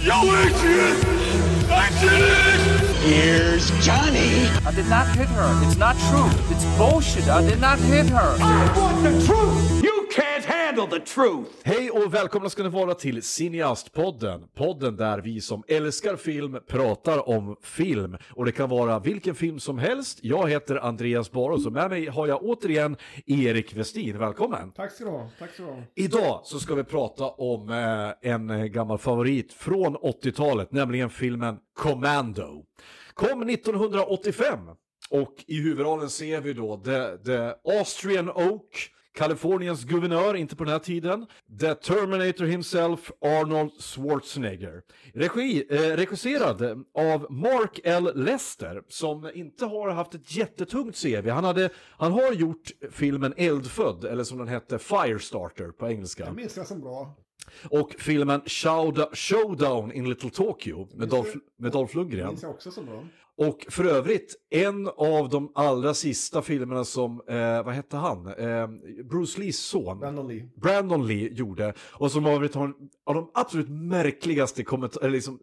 Yo, Adrian! I did it! Here's Johnny. I did not hit her. It's not true. It's bullshit. I did not hit her. I want the truth! Can't handle the truth! Hej och välkomna ska ni vara till Cineastpodden. Podden där vi som älskar film pratar om film. Och det kan vara vilken film som helst. Jag heter Andreas Baros och med mig har jag återigen Erik Westin. Välkommen! Tack ska du ha. Tack ska du ha. Idag så ska vi prata om eh, en gammal favorit från 80-talet, nämligen filmen Commando. Kom 1985 och i huvudrollen ser vi då The, the Austrian Oak, Kaliforniens guvernör, inte på den här tiden, The Terminator himself, Arnold Schwarzenegger. Regi, eh, regisserad av Mark L. Lester, som inte har haft ett jättetungt CV. Han, hade, han har gjort filmen Eldfödd, eller som den hette, Firestarter på engelska. Jag minns den som bra. Och filmen Showdown in Little Tokyo med Dolph, med Dolph Lundgren. Och för övrigt, en av de allra sista filmerna som, eh, vad hette han? Eh, Bruce Lees son. Brandon Lee. Brandon Lee gjorde. Och som har en av de absolut märkligaste kommentar- liksom,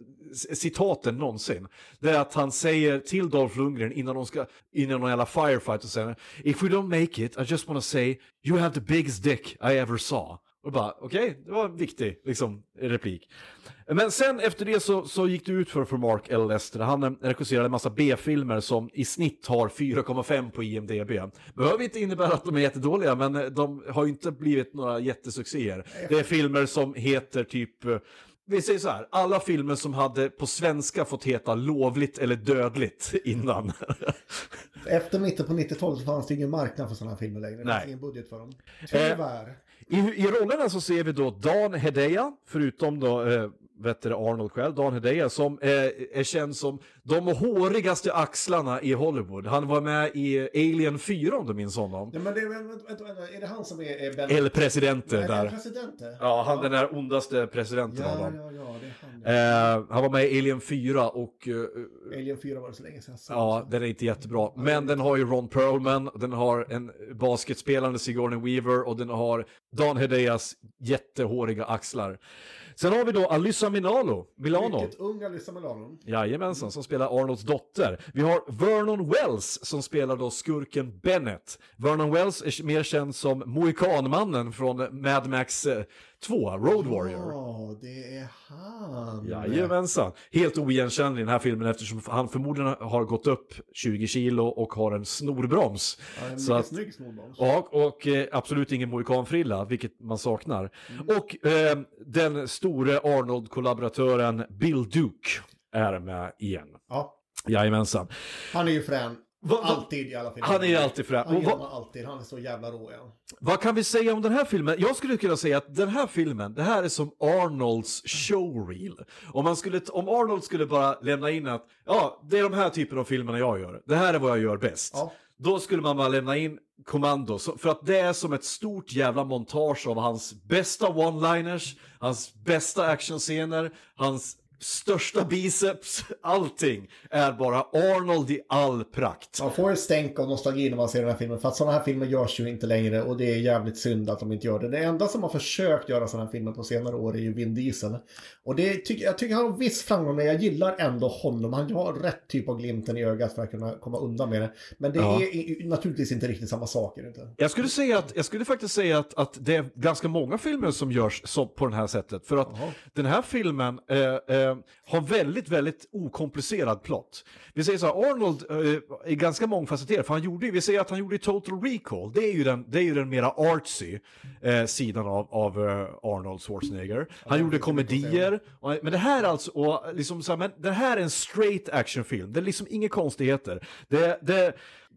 citaten någonsin. Det är att han säger till Dolph Lundgren innan de ska, innan någon jävla firefight och säger If we don't make it, I just wanna say you have the biggest dick I ever saw. Och bara, okej, det var en viktig liksom, replik. Men sen efter det så, så gick det ut för, för Mark L. Lester. Han eh, regisserade en massa B-filmer som i snitt har 4,5 på IMDB. Behöver inte innebära att de är jättedåliga, men eh, de har ju inte blivit några jättesuccéer. Det är filmer som heter typ eh, vi säger så här, alla filmer som hade på svenska fått heta lovligt eller dödligt innan. Efter mitten på 90-talet så fanns det ingen marknad för sådana här filmer längre. Det fanns ingen budget för dem. Tyvärr. I, I rollerna så ser vi då Dan Hedaya, förutom då eh, vet du, Arnold själv, Dan Hedaya, som eh, är känd som de hårigaste axlarna i Hollywood. Han var med i Alien 4 om du minns honom. Ja, men det, är- vänta, vänta, vänta, är det han som är, är Ben... El Presidente Nej, är där. president det? Ja, han den där ondaste presidenten av Ja, dem. ja, ja, det är han. Eh, han var med i Alien 4 och eh, Alien 4 var det så länge sedan. Ja, den är inte jättebra. Men den har ju Ron Perlman, den har en basketspelande Sigourney Weaver och den har Dan Hedayas jättehåriga axlar. Sen har vi då Alyssa Milano, Milano. Mycket ung Alyssa Milano. Jajamensan, som spelar Arnolds dotter. Vi har Vernon Wells som spelar då skurken Bennett. Vernon Wells är mer känd som Mohikanmannen från Mad Max eh, 2, Road Warrior. Ja, det är han. Jajamensan. Helt oigenkännlig i den här filmen eftersom han förmodligen har gått upp 20 kilo och har en snorbroms. Ja, en Så mycket att, snygg snorbroms. och och eh, absolut ingen mohikanfrilla, vilket man saknar. Mm. Och eh, den store Arnold-kollaboratören Bill Duke är med igen. Ja, Jajamensan. han är ju frän. Va- va- Alltid i alla filmer. Han är alltid frän. Han man alltid. Han är så jävla rå, ja. Vad kan vi säga om den här filmen? Jag skulle kunna säga att den här filmen, det här är som Arnolds showreel. Om, man skulle, om Arnold skulle bara lämna in att, ja, det är de här typen av filmerna jag gör. Det här är vad jag gör bäst. Ja. Då skulle man bara lämna in kommando, för att det är som ett stort jävla montage av hans bästa one-liners, hans bästa actionscener, hans största biceps, allting är bara Arnold i all prakt. Man får ett stänk av nostalgi när man ser den här filmen. För att sådana här filmer görs ju inte längre och det är jävligt synd att de inte gör det. Det enda som har försökt göra sådana här filmer på senare år är ju Vin Diesel. Och det tycker, jag tycker han har viss framgång, men jag gillar ändå honom. Han har rätt typ av glimten i ögat för att kunna komma undan med det. Men det Ja. är naturligtvis inte riktigt samma sak. Är det inte? Jag skulle, säga att, jag skulle faktiskt säga att, att det är ganska många filmer som görs så, på det här sättet. För att Jaha. den här filmen eh, eh, har väldigt, väldigt okomplicerad plott. Vi säger så här, Arnold eh, är ganska mångfacetterad, för han gjorde, vi säger att han gjorde Total Recall, det är ju den, det är ju den mera artsy eh, sidan av, av eh, Arnold Schwarzenegger. Han gjorde komedier, och, men det här är alltså, och liksom så här, men det här är en straight actionfilm, det är liksom inga konstigheter. Det, det,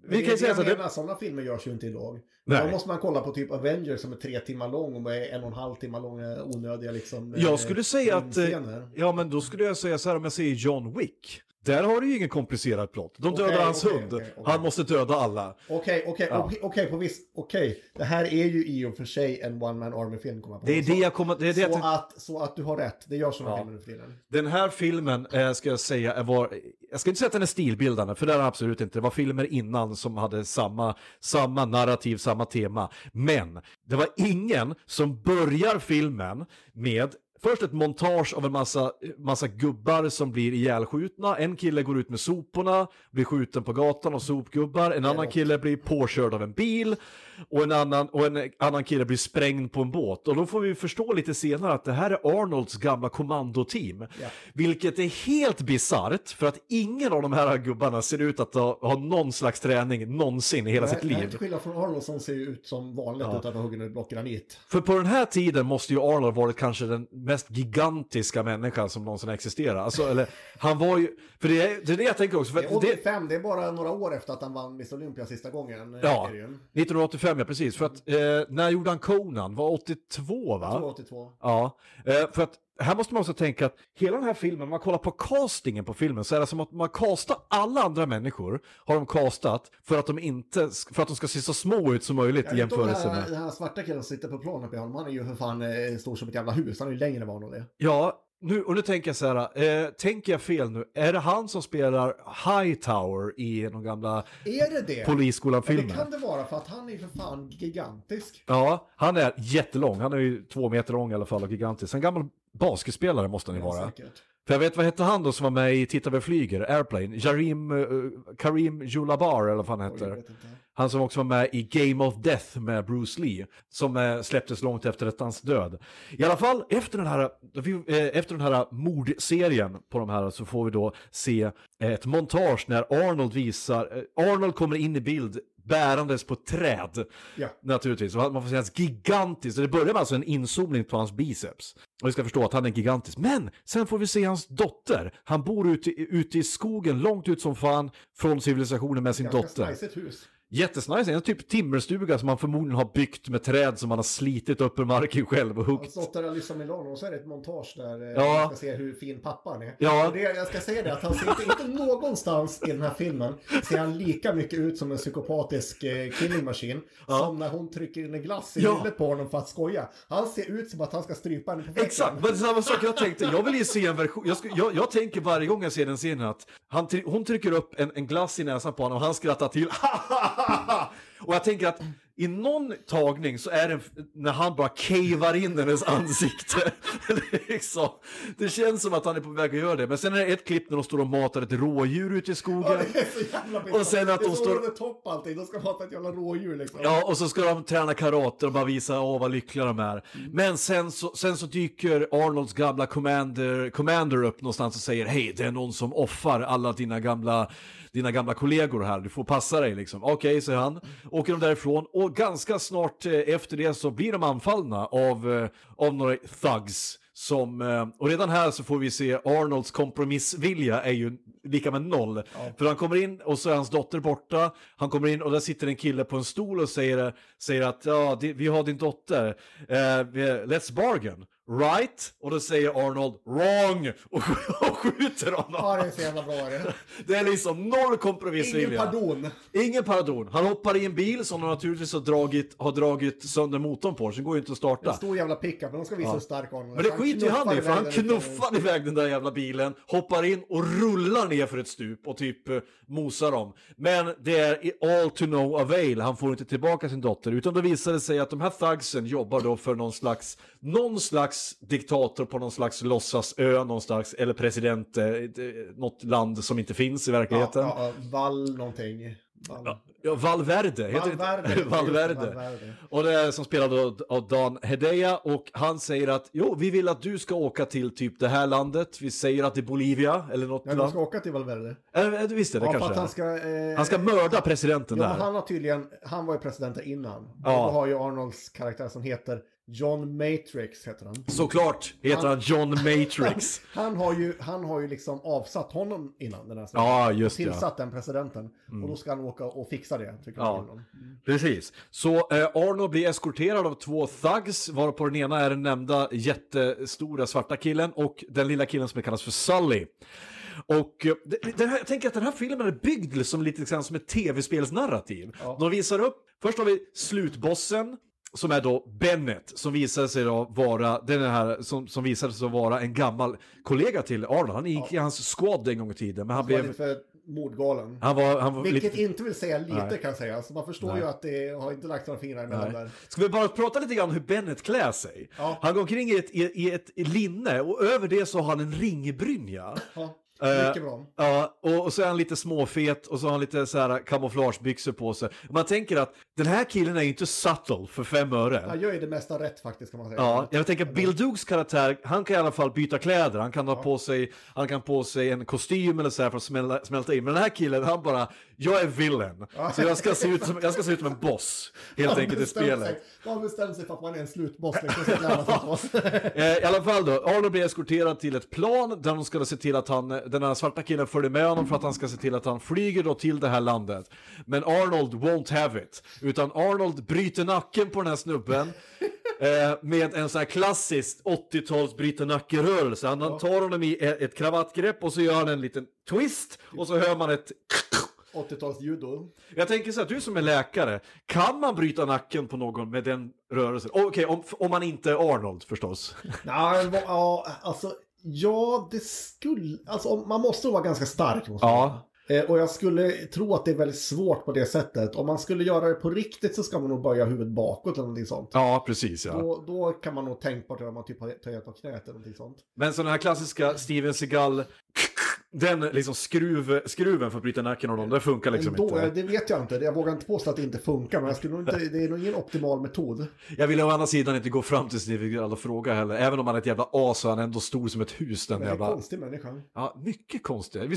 vi kan ju säga så här, sådana filmer görs ju inte idag. Nej. Då måste man kolla på typ Avengers som är tre timmar lång och med en och en halv timme långa onödiga liksom. eh, Jag skulle säga att, eh, ja men då skulle jag säga så här om jag säger John Wick. Där har du ju ingen komplicerad plott. De dödar hans okej, hund. okej. Han måste döda alla. Okej, okej, Ja. okej, på viss, okej. Det här är ju i och för sig en one man army film kommer jag på. Det är så, det jag kommer... Det är det jag så, tänkte- att, så att du har rätt, det gör sådana Ja. filmer nu för tiden. Den här filmen, eh, ska jag säga, var, jag ska inte säga att den är stilbildande, för det är absolut inte. Det var filmer innan som hade samma, samma narrativ, samma tema. Men det var ingen som börjar filmen med först ett montage av en massa, massa gubbar som blir ihjälskjutna. En kille går ut med soporna, blir skjuten på gatan av sopgubbar. En annan kille blir påkörd av en bil. Och en, annan, och en annan kille blir sprängd på en båt. Och då får vi förstå lite senare att det här är Arnolds gamla kommandoteam. Vilket är helt bisarrt, för att ingen av de här gubbarna ser ut att ha, ha någon slags träning någonsin i hela sitt Nej, nej, liv. Till skillnad från Arnold som ser ut som vanligt utan att ha huggit ur block granit. För på den här tiden måste ju Arnold varit kanske den mest gigantiska människan som någonsin existerat. Alltså, eller, han var ju, för det är det, är det jag tänker också. För Det är att det, 85, det är bara några år efter att han vann Miss Olympia sista gången. eh, ja, är det ju. 1985 ja, precis. För att, eh, när gjorde han Conan? Var 82 va? 82. Ja, eh, för att här måste man också tänka att hela den här filmen, om man kollar på castingen på filmen så är det som att man castar alla andra människor, har de castat för att de inte, för att de ska se så små ut som möjligt i jämförelse med... den här svarta killen som sitter på planet med honom, han är ju för fan eh, stor som ett jävla hus. Han är ju längre än vad Arnold är. Ja, nu, och nu tänker jag så här, eh, tänker jag fel nu, är det han som spelar Hightower i de gamla Är det det? Ja, det kan det vara för att han är för fan gigantisk. Ja, han är jättelång, han är ju två meter lång i alla fall och gigantisk. En gammal basketspelare måste han ju vara. Säkert. För jag vet vad hette han då som var med i Titta vi flyger, Airplane? Jarim, uh, Karim Julabar eller vad han heter. Han som också var med i Game of Death med Bruce Lee, som eh, släpptes långt efter hans död. I alla fall, efter den här, eh, efter den här mordserien på de här så får vi då se ett montage när Arnold visar, Arnold kommer in i bild bärandes på träd. Ja. Naturligtvis, och man får se hans gigantisk, det börjar med alltså en inzoomning på hans biceps. Och vi ska förstå att han är gigantisk. Men sen får vi se hans dotter. Han bor ute, ute i skogen, långt ut som fan, från civilisationen med sin Ganska dotter. hus. Jättesnice, en typ timmerstuga som han förmodligen har byggt med träd som han har slitit upp ur marken själv och huggt. dotter Alyssa Milano och så är det ett montage där eh, Ja. man ska se hur fin pappan är. Ja. Och det, jag ska säga det att han ser inte, inte någonstans i den här filmen ser han lika mycket ut som en psykopatisk eh, killing machine som när hon trycker in en glass i Ja. huvudet på honom för att skoja. Han ser ut som att han ska strypa henne på väggen. Exakt, men samma sak jag tänkte. Jag vill ju se en version. Jag, ska, jag, jag tänker varje gång jag ser den scenen att han, hon trycker upp en, en glass i näsan på honom och han skrattar till. och jag tänker att i någon tagning så är det när han bara cavar in hennes ansikte. liksom. Det känns som att han är på väg att göra det. Men sen är det ett klipp när de står och matar ett rådjur ute i skogen. Och sen att de står- over the top allting. De ska mata ett jävla rådjur liksom. Ja, och så ska de träna karate och bara visa åh vad lyckliga de är. Men sen så, sen så dyker Arnolds gamla commander, commander upp någonstans och säger hej, det är någon som offar alla dina gamla, dina gamla kollegor här, du får passa dig liksom. Okej, säger han. Åker de därifrån och ganska snart eh, efter det så blir de anfallna av, eh, av några thugs. Som, eh, och redan här så får vi se Arnolds kompromissvilja är ju lika med noll. För han kommer in och så är hans dotter borta. Han kommer in och där sitter en kille på en stol och säger, säger att ja, vi har din dotter. Vi- let's bargain. Right? Och då säger Arnold wrong och, och skjuter honom. Ja, det är så jävla bra det. Det är liksom noll kompromissvilja. Ingen pardon. Ingen pardon. Han hoppar i en bil som de naturligtvis har dragit, har dragit sönder motorn på, så den går ju inte att starta. En stor jävla pickup, men de ska visa hur stark Arnold. Men det skiter ju han i, för han knuffar iväg den där jävla bilen, hoppar in och rullar ner för ett stup och typ eh, mosar dem. Men det är all to no avail, han får inte tillbaka sin dotter, utan då visar det sig att de här thugsen jobbar då för någon slags, någon slags diktator på någon slags låtsasö någonstans, eller president, eh, något land som inte finns i Ja, verkligheten. ja, ja, Val någonting. Val. Ja, Valverde, heter Valverde. Valverde. Och det är som spelad av- Dan Hedaya och han säger att jo, vi vill att du ska åka till typ det här landet. Vi säger att det är Bolivia eller något de land. ska åka till Valverde. Äh, du visste det Ja, kanske han ska... Eh, Han ska mörda presidenten Ja, där. han har tydligen... Han var ju president innan. Ja. Och då har ju Arnolds karaktär som heter John Matrix, heter han. Såklart heter han John Matrix. Han har ju, han har ju liksom avsatt honom innan den här Ja, just det. Tillsatt den presidenten. Och då ska han åka och fixa det, tycker Ja. jag. Precis. Så eh, Arnold blir eskorterad av två thugs, varpå den ena är den nämnda jättestora svarta killen och den lilla killen som kallas för Sully. Och eh, här, jag tänker att den här filmen är byggd som lite grann som ett tv-spelsnarrativ. De visar upp, först har vi slutbossen, som är då Bennett, som visade sig då vara, den här, som, som visade sig vara en gammal kollega till Arnold. Han gick i hans squad en gång i tiden, men han Han blev... lite för mordgalen. Han var, han var Vilket lite... inte vill säga lite Nej. kan säga. Så man förstår Nej. ju att det har inte lagt några fingrar emellan där. Ska vi bara prata lite grann om hur Bennett klär sig? Ja. Han går omkring i ett, i, i ett linne och över det så har han en ringbrynja. Ja, mycket bra. Ja, och, och så är han lite småfet och så har han lite så här kamouflagebyxor på sig. Man tänker att den här killen är ju inte subtle för fem öre. Han gör ju det mesta rätt faktiskt kan man säga. Ja, jag tänker Bill Dukes karaktär, han kan i alla fall byta kläder. Han kan ha på sig, han kan på sig en kostym eller så här för att smälta, smälta in. Men den här killen, han bara, jag är villain. Så jag ska se ut som, jag ska se ut som en boss, helt Han enkelt i bestämmer spelet. har bestämt sig för att man är en slutboss. Liksom. Eh, I alla fall då, Arnold blir eskorterad till ett plan där de ska se till att han, den här svarta killen följer med honom för att han ska se till att han flyger då till det här landet. Men Arnold won't have it, utan Arnold bryter nacken på den här snubben eh, med en sån här klassisk 80-tals bryter nacke-rörelse. Han tar honom i ett ett kravattgrepp och så gör han en liten twist och så hör man ett 80-tals judo. jag tänker så här, du som är läkare, kan man bryta nacken på någon med den rörelsen? Okej, om, om man inte är Arnold förstås. Nej, ja, alltså, ja, det skulle, alltså man måste vara ganska stark. Måste Ja. Eh, Och jag skulle tro att det är väldigt svårt på det sättet. Om man skulle göra det på riktigt så ska man nog böja huvudet bakåt eller någonting sånt. Ja, precis ja. Då, då kan man nog tänkbart göra om man typ har töjat på knät eller någonting sånt. Men så den här klassiska Steven Seagal, den liksom skruv, skruven för att bryta nacken av någon, det funkar liksom Ändå, inte. det vet jag inte. Jag vågar inte påstå att det inte funkar. Men jag skulle inte, det är nog ingen optimal metod. Jag vill å andra sidan inte gå fram till Seagal och fråga heller. Även om han är ett jävla as så är han ändå stor som ett hus den Men det är en jävla... konstig människa. Ja, mycket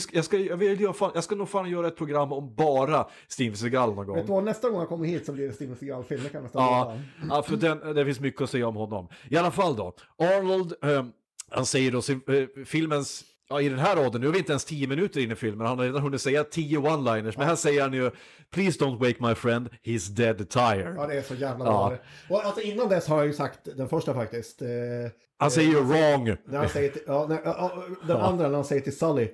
ska, jag, ska, jag, vill, göra fan, jag ska nog fan göra ett program om bara Steven Seagal någon gång. Vet du vad, nästa gång jag kommer hit så blir det Steven Seagal-film. Det kan jag Ja, ja för den, det finns mycket att säga om honom. I alla fall då, Arnold, eh, han säger då sin, eh, filmens, ja i den här raden, nu är vi inte ens tio minuter in i filmen, han har redan hunnit säga tio one-liners, men här säger han ju Please don't wake my friend, he's dead tired. Ja, det är så jävla Ja. bra. Och alltså innan dess har jag ju sagt den första faktiskt. Eh, Han säger ju wrong. när han säger till, ja, när, ja, ja, den andra när han säger till Sully.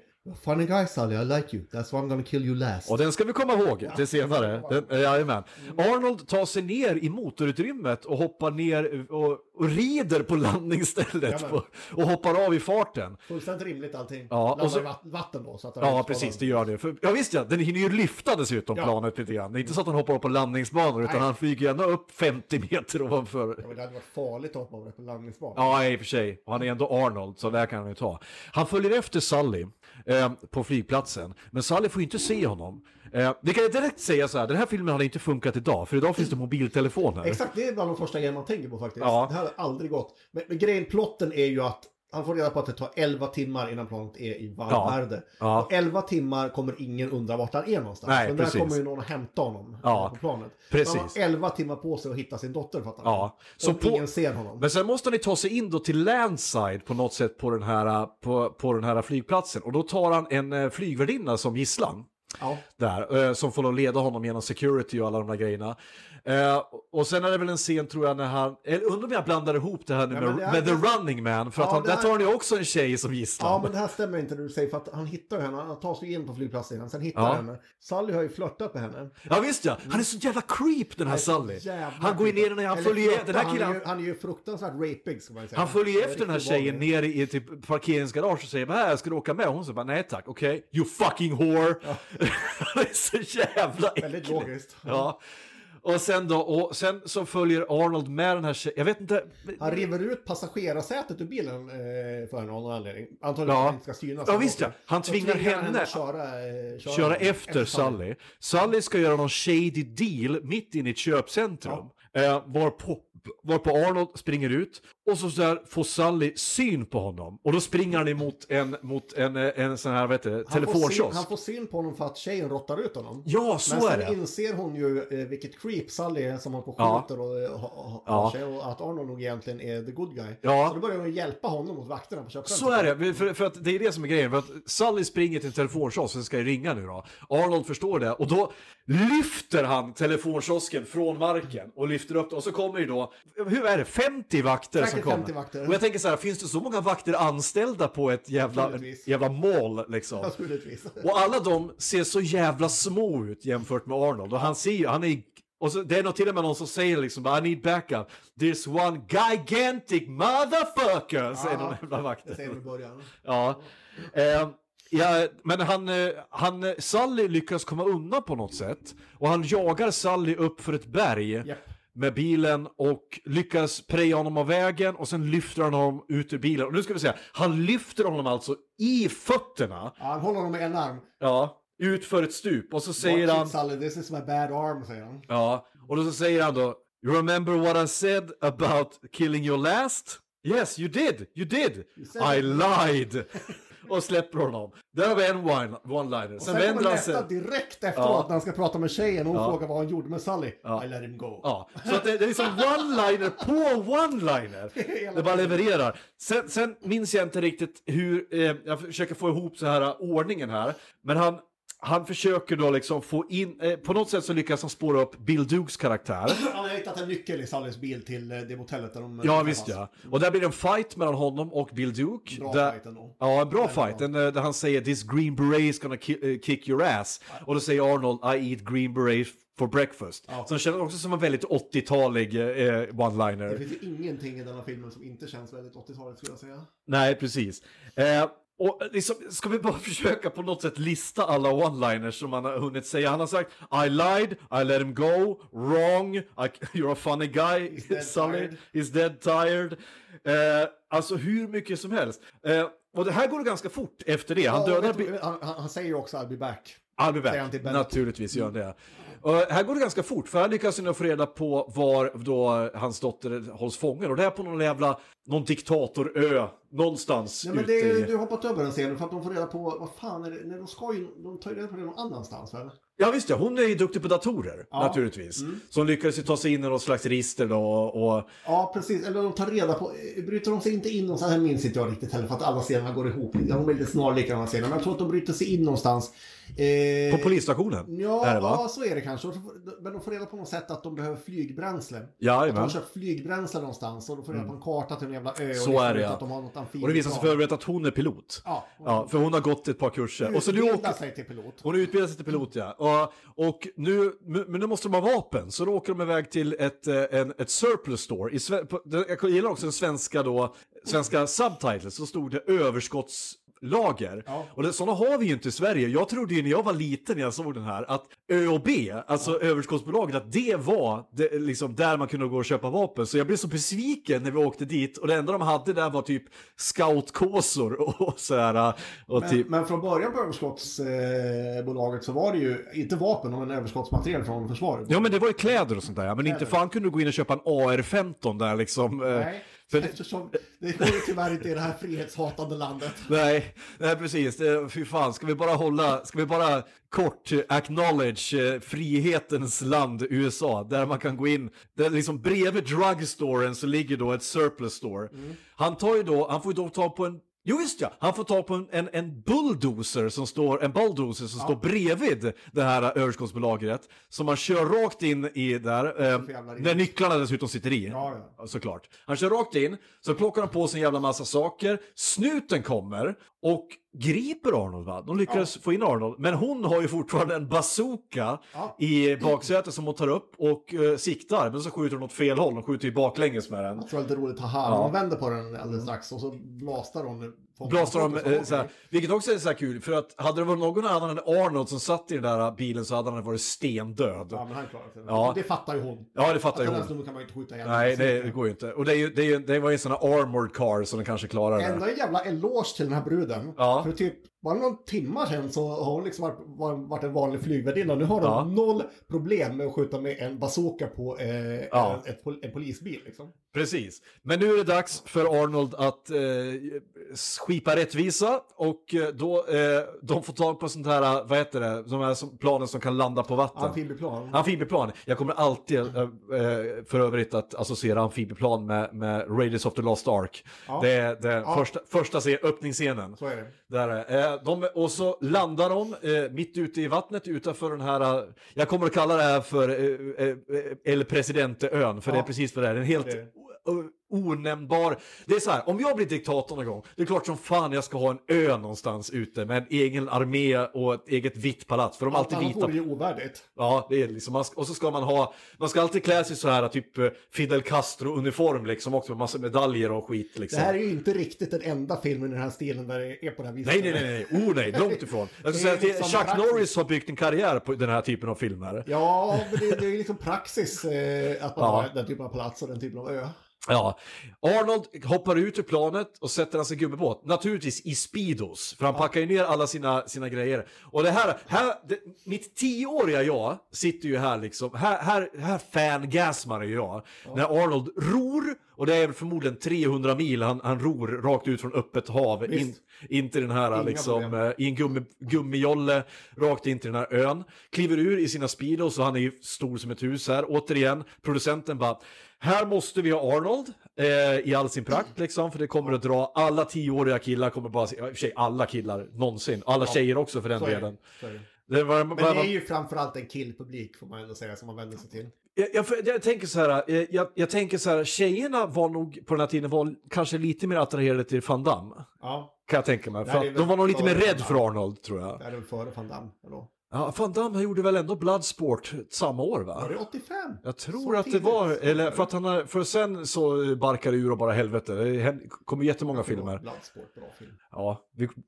Funny guy Sully, I like you. That's why I'm gonna kill you last. Och den ska vi komma ihåg till senare. Den, eh, jajamän. Arnold tar sig ner i motorutrymmet och hoppar ner och, och rider på landningsstället på, och hoppar av i farten. Fullständigt rimligt allting. Ja, och så- i vatten då. Så att Ja, precis, det gör det. För, ja, visst ja, den hinner ju lyfta dessutom Ja. planet lite grann. Det är inte så att han hoppar upp på landningsbanor, utan Nej. han flyger ju ända upp 50 meter ovanför. Ja, det hade varit farligt att hoppa det på landningsbanan. Ja, i och för sig. Och han är ändå Arnold, så där kan han ju ta. Han följer efter Sully eh, på flygplatsen, men Sully får ju inte se honom. Eh, vi kan ju direkt säga så här, den här filmen hade inte funkat idag, för idag finns det mobiltelefoner. Exakt, det är bland de första grejerna man tänker på faktiskt. Ja. Det här hade aldrig gått. Men, men grejen, plotten är ju att han får reda på att det tar 11 timmar innan planet är i varvvärde. Ja. Och 11 timmar kommer ingen undra vart han är någonstans. Nej, Men där precis. kommer ju någon att hämta honom Ja, på planet. precis. Så han har 11 timmar på sig att hitta sin dotter fattar? Ja, så på- ingen ser honom. Men sen måste ni ta sig in då till landside på något sätt på den här, på, på den här flygplatsen. Och då tar han en eh, flygvärdinna som gisslan. Ja. där, eh, som får leda honom genom security och alla de där grejerna. Eh, och sen är det väl en scen tror jag när han, eller undrar om jag blandar ihop det här nu Ja, med, det är- med The Running Man, för att Ja, han, där är- tar han ju också en tjej som gisslan. Ja, men det här stämmer inte det du säger för att han hittar henne. Han tar sig in på flygplatsen sen hittar Ja. henne. Sally har ju flörtat med henne. Ja visst ja, han är så jävla creep den här Sully. Han går ju ner, han Eller följer flörta, den här han, killen, är ju, han är ju fruktansvärt rapig ska man säga. Han följer efter den här tjejen ner i typ parkeringsgarage och säger här ska du åka med? Och hon säger bara nej tack, okej, you fucking whore. det är så jävla Väldigt äckligt. logiskt. Ja. Och sen då, och sen så följer Arnold med den här tjejen, jag vet inte. Han river ut passagerarsätet ur bilen eh, för någon anledning. Antagligen Ja. att han inte ska synas. Ja, visst ja. Han tvingar tvingar henne att köra, eh, köra, köra efter Sully. Sully ska göra någon shady deal mitt inne i ett köpcentrum. Eh, varpå, varpå Arnold springer ut och så, så där får Sully syn på honom. Och då springer han emot en, mot en, eh, en sån här, vad heter det, Han får, syn, telefonkiosk. han får syn på honom för att tjejen råttar ut honom. Ja, så Men är sen det. inser hon ju eh, vilket creep Sally är som håller på och Ja. skjuter och eh, ha, ha, Ja. sig och att Arnold nog egentligen är the good guy. Ja. Så då börjar hon hjälpa honom mot vakterna på köpcentret. Så är det, för, för att det är det som är grejen. För att Sully springer till en telefonkiosk, så ska jag ringa nu då. Arnold förstår det och då lyfter han telefonkiosken från marken och lyfter upp den. Och så kommer ju då, hur är det, 50 vakter som kommer. 50 vakter. Och jag tänker så här, finns det så många vakter anställda på ett jävla, jävla mall liksom? Och alla de ser så jävla små ut jämfört med Arnold. Och han ser ju, han är och så, det är nog till och med någon som säger liksom I need backup. There's one gigantic motherfucker, säger någon jävla vakt. Det säger vi i början. Ja. Eh, Ja, men han, eh, han, eh, Sally lyckas komma undan på något sätt. Och han jagar Sally upp för ett berg Japp. Med bilen och lyckas preja honom av vägen och sen lyfter han honom ut ur bilen. Och nu ska vi säga, han lyfter honom alltså i fötterna, Ja, han håller honom med en arm. ja, ut för ett stup. Och så säger Watch han, it, Sully, this is my bad arm, säger han. ja, och då så säger han då, You remember what I said about killing your last? Yes, you did, you did. said I lied. och släpper honom. Där har vi en one- one-liner. Sen sen vänder han sig... direkt efteråt Ja. när han ska prata med tjejen och hon Ja. frågar vad han gjorde med Sully. Ja. I let him go. Ja, så att det, det är liksom one-liner på one-liner. Det bara levererar. Sen, sen minns jag inte riktigt hur, eh, jag försöker få ihop så här ordningen här, men han, han försöker då liksom få in, eh, på något sätt så lyckas han spåra upp Bill Dukes karaktär. Han har hittat en nyckel i Sullys bil till eh, det motellet där de... Ja de visst ja. Och där blir det en fight mellan honom och Bill Duke. Bra där, fight ändå. Ja, en bra Väldigt fight. En, eh, där han säger “This green beret is gonna ki- eh, kick your ass”. Och då säger Arnold “I eat green beret for breakfast”. Ja. Så den känns också som en väldigt 80-talig eh, Det one-liner. finns ju ingenting i denna filmen som inte känns väldigt 80-taligt skulle jag säga. Nej, precis. Eh, och liksom, ska vi bara försöka på något sätt lista alla one-liners som han har hunnit säga. Han har sagt I lied, I let him go, wrong, I, you're a funny guy, He's dead Sully, tired. he's dead tired. Eh, alltså hur mycket som helst. Eh, och det här går ganska fort efter det. Han Ja, dödar... du, han, han, säger också I'll be back. I'll be back. Naturligtvis gör han det. Och här går det ganska fort, för här lyckas han få reda på var då hans dotter hålls fången. Och det är på någon jävla, någon diktatorö, någonstans Nej, men det är, i... du har hoppat över den scenen för att de får reda på, vad fan är det, nej, de ska ju, de tar ju reda på det någon annanstans väl? Ja visst ja, hon är ju duktig på datorer Ja. Mm. naturligtvis. Så hon lyckades ju ta sig in i något slags register då och... Ja, precis. Eller de tar reda på, eh, bryter de sig inte in någonstans, här minns inte jag riktigt heller för att alla scenerna går ihop. De är lite snarlika de här scenerna, men jag tror att de bryter sig in någonstans. Eh, På polisstationen? Ja, är det, va? ja, så är det kanske. Men de får reda på något sätt att de behöver flygbränsle. Att de har köpt flygbränsle någonstans och de får reda på en karta till en jävla ö. Så är det, ja. Att de har något Och det visar sig för övrigt att hon är pilot. Ja, Ja, för hon har gått ett par kurser. Och så nu Utbilda åker... sig till pilot. Hon utbildar sig till pilot ja. Och, och nu, men nu måste de ha vapen. Så då åker de iväg till ett, eh, en, ett surplus store. I, på- jag gillar också den svenska då, svenska subtitles. Så stod det överskotts överskottslager. Ja. Och det, sådana har vi ju inte i Sverige. Jag trodde ju när jag var liten när jag såg den här att ÖoB, alltså överskottsbolaget, att det var det, liksom där man kunde gå och köpa vapen. Så jag blev så besviken när vi åkte dit och det enda de hade där var typ scoutkåsor och sådär. Och Men, typ, men från början på överskottsbolaget så var det ju inte vapen men överskottsmaterial från försvaret. Ja men det var ju kläder och sånt där, men inte fan kunde du gå in och köpa en AR-15 där liksom. eh, Nej, För det, eftersom det går ju tyvärr inte i det här frihetshatande landet. nej, nej, precis. Fy fan, ska vi bara hålla, ska vi bara kort acknowledge eh, frihetens land USA, där man kan gå in, där liksom bredvid drugstoren så ligger då ett surplus store. Han tar ju då, han får ju då ta på en Jo just ja, han får ta på en, en, en bulldozer som står, en bulldozer som står bredvid det här överskottsbelagret. Som man kör rakt in i där, eh, när nycklarna dessutom sitter i. Ja, ja. Såklart. Han kör rakt in, så plockar han på sig en jävla massa saker. Snuten kommer och griper Arnold va? De lyckas få in Arnold. Men hon har ju fortfarande en bazooka Ja. i baksätet som hon tar upp och eh, siktar. Men så skjuter hon åt fel håll. Hon skjuter ju baklänges med den. Jag tror det är lite roligt, haha, Ja. hon vänder på den alldeles strax och så blastar hon. Blastar de, eh, såhär, vilket också är så kul, för att hade det varit någon annan än Arnold som satt i den där bilen så hade han varit stendöd. Ja, men han klarar sig. Ja. Det fattar ju hon. Ja, det fattar ju den hon. kan man inte skjuta ihjäl. Nej, det, det går ju inte. Och det, är ju, det, är ju, det var ju en sån här armored car som den kanske klarar det. Ändå en jävla eloge till den här bruden. Ja. För typ bara någon timmar sedan så har hon liksom varit, var- varit en vanlig flygvärdinna. Nu har hon Ja. noll problem med att skjuta med en bazooka på eh, Ja. en, ett, en polisbil. Liksom. Precis. Men nu är det dags för Arnold att eh, skipa rättvisa och eh, då eh, de får tag på sånt här, vad heter det, de här som, planen som kan landa på vatten. Amfibieplan. Amfibieplan. Jag kommer alltid eh, eh, för övrigt att associera amfibieplan med, med Raiders of the Lost Ark. Ja. Det är den första, första scen, öppningsscenen. Så är det. Där, är- eh, de, och så landar de eh, mitt ute i vattnet utanför den här, eh, jag kommer att kalla det här för El Presidente-ön, för det är Ja. precis vad det är. En helt Det det. onämnbar. Det är så här, om jag blir diktator någon gång, det är klart som fan jag ska ha en ö någonstans ute med en egen armé och ett eget vitt palats, för de är alltid Annars vita. vore det ovärdigt. Ja, det är liksom, och så ska man ha, man ska alltid klä sig så här, typ eh, Fidel Castro-uniform liksom också med massa medaljer och skit Det liksom. här är ju inte riktigt den enda filmen i den här stilen där det är på det här viset. Nej, nej, nej, nej, oh nej, långt ifrån. Jag Det är säga att liksom Chuck praktiskt. Norris har byggt en karriär på den här typen av filmer. Ja, men det, det är ju liksom praxis eh, att man Ja. har den typen av plats och den typen av ö. Ja, Arnold hoppar ut ur planet och sätter sig i gummibåt. Naturligtvis i Speedos, för han packar ju ner alla sina, sina grejer. Och det här, här det, mitt tioåriga jag sitter ju här liksom, här, här, här fangasmar ju jag. När Arnold ror, och det är förmodligen 300 mil han, han ror rakt ut från öppet hav. In, in till den här Inga liksom, problem. eh, i en gummi, gummijolle, rakt in till den här ön. Kliver ur i sina Speedos och han är ju stor som ett hus här. Återigen, producenten bara, här måste vi ha Arnold eh, i all sin prakt liksom, för det kommer att dra, alla tioåriga killar kommer bara, ja, i och för sig alla killar någonsin, alla tjejer också för den det. delen. Är det. Var, Men det är ju framförallt en killpublik får man ändå säga som man vänder sig till. jag, jag, jag tänker så här, eh, jag, jag tänker så här, tjejerna var nog på den här tiden var kanske lite mer attraherade till Van Damme. Ja, Kan jag tänka mig. För att de var nog lite mer före rädd Van för Arnold tror jag. det är väl före Van Damme. Eller? Ja, Van Damme gjorde väl ändå Bloodsport samma år va? Var det 85? Jag tror Så att det tidigt? var, eller för att han har, för sen så barkar det ur och bara helvete. Det kommer jättemånga filmer. Bloodsport, bra film. Ja,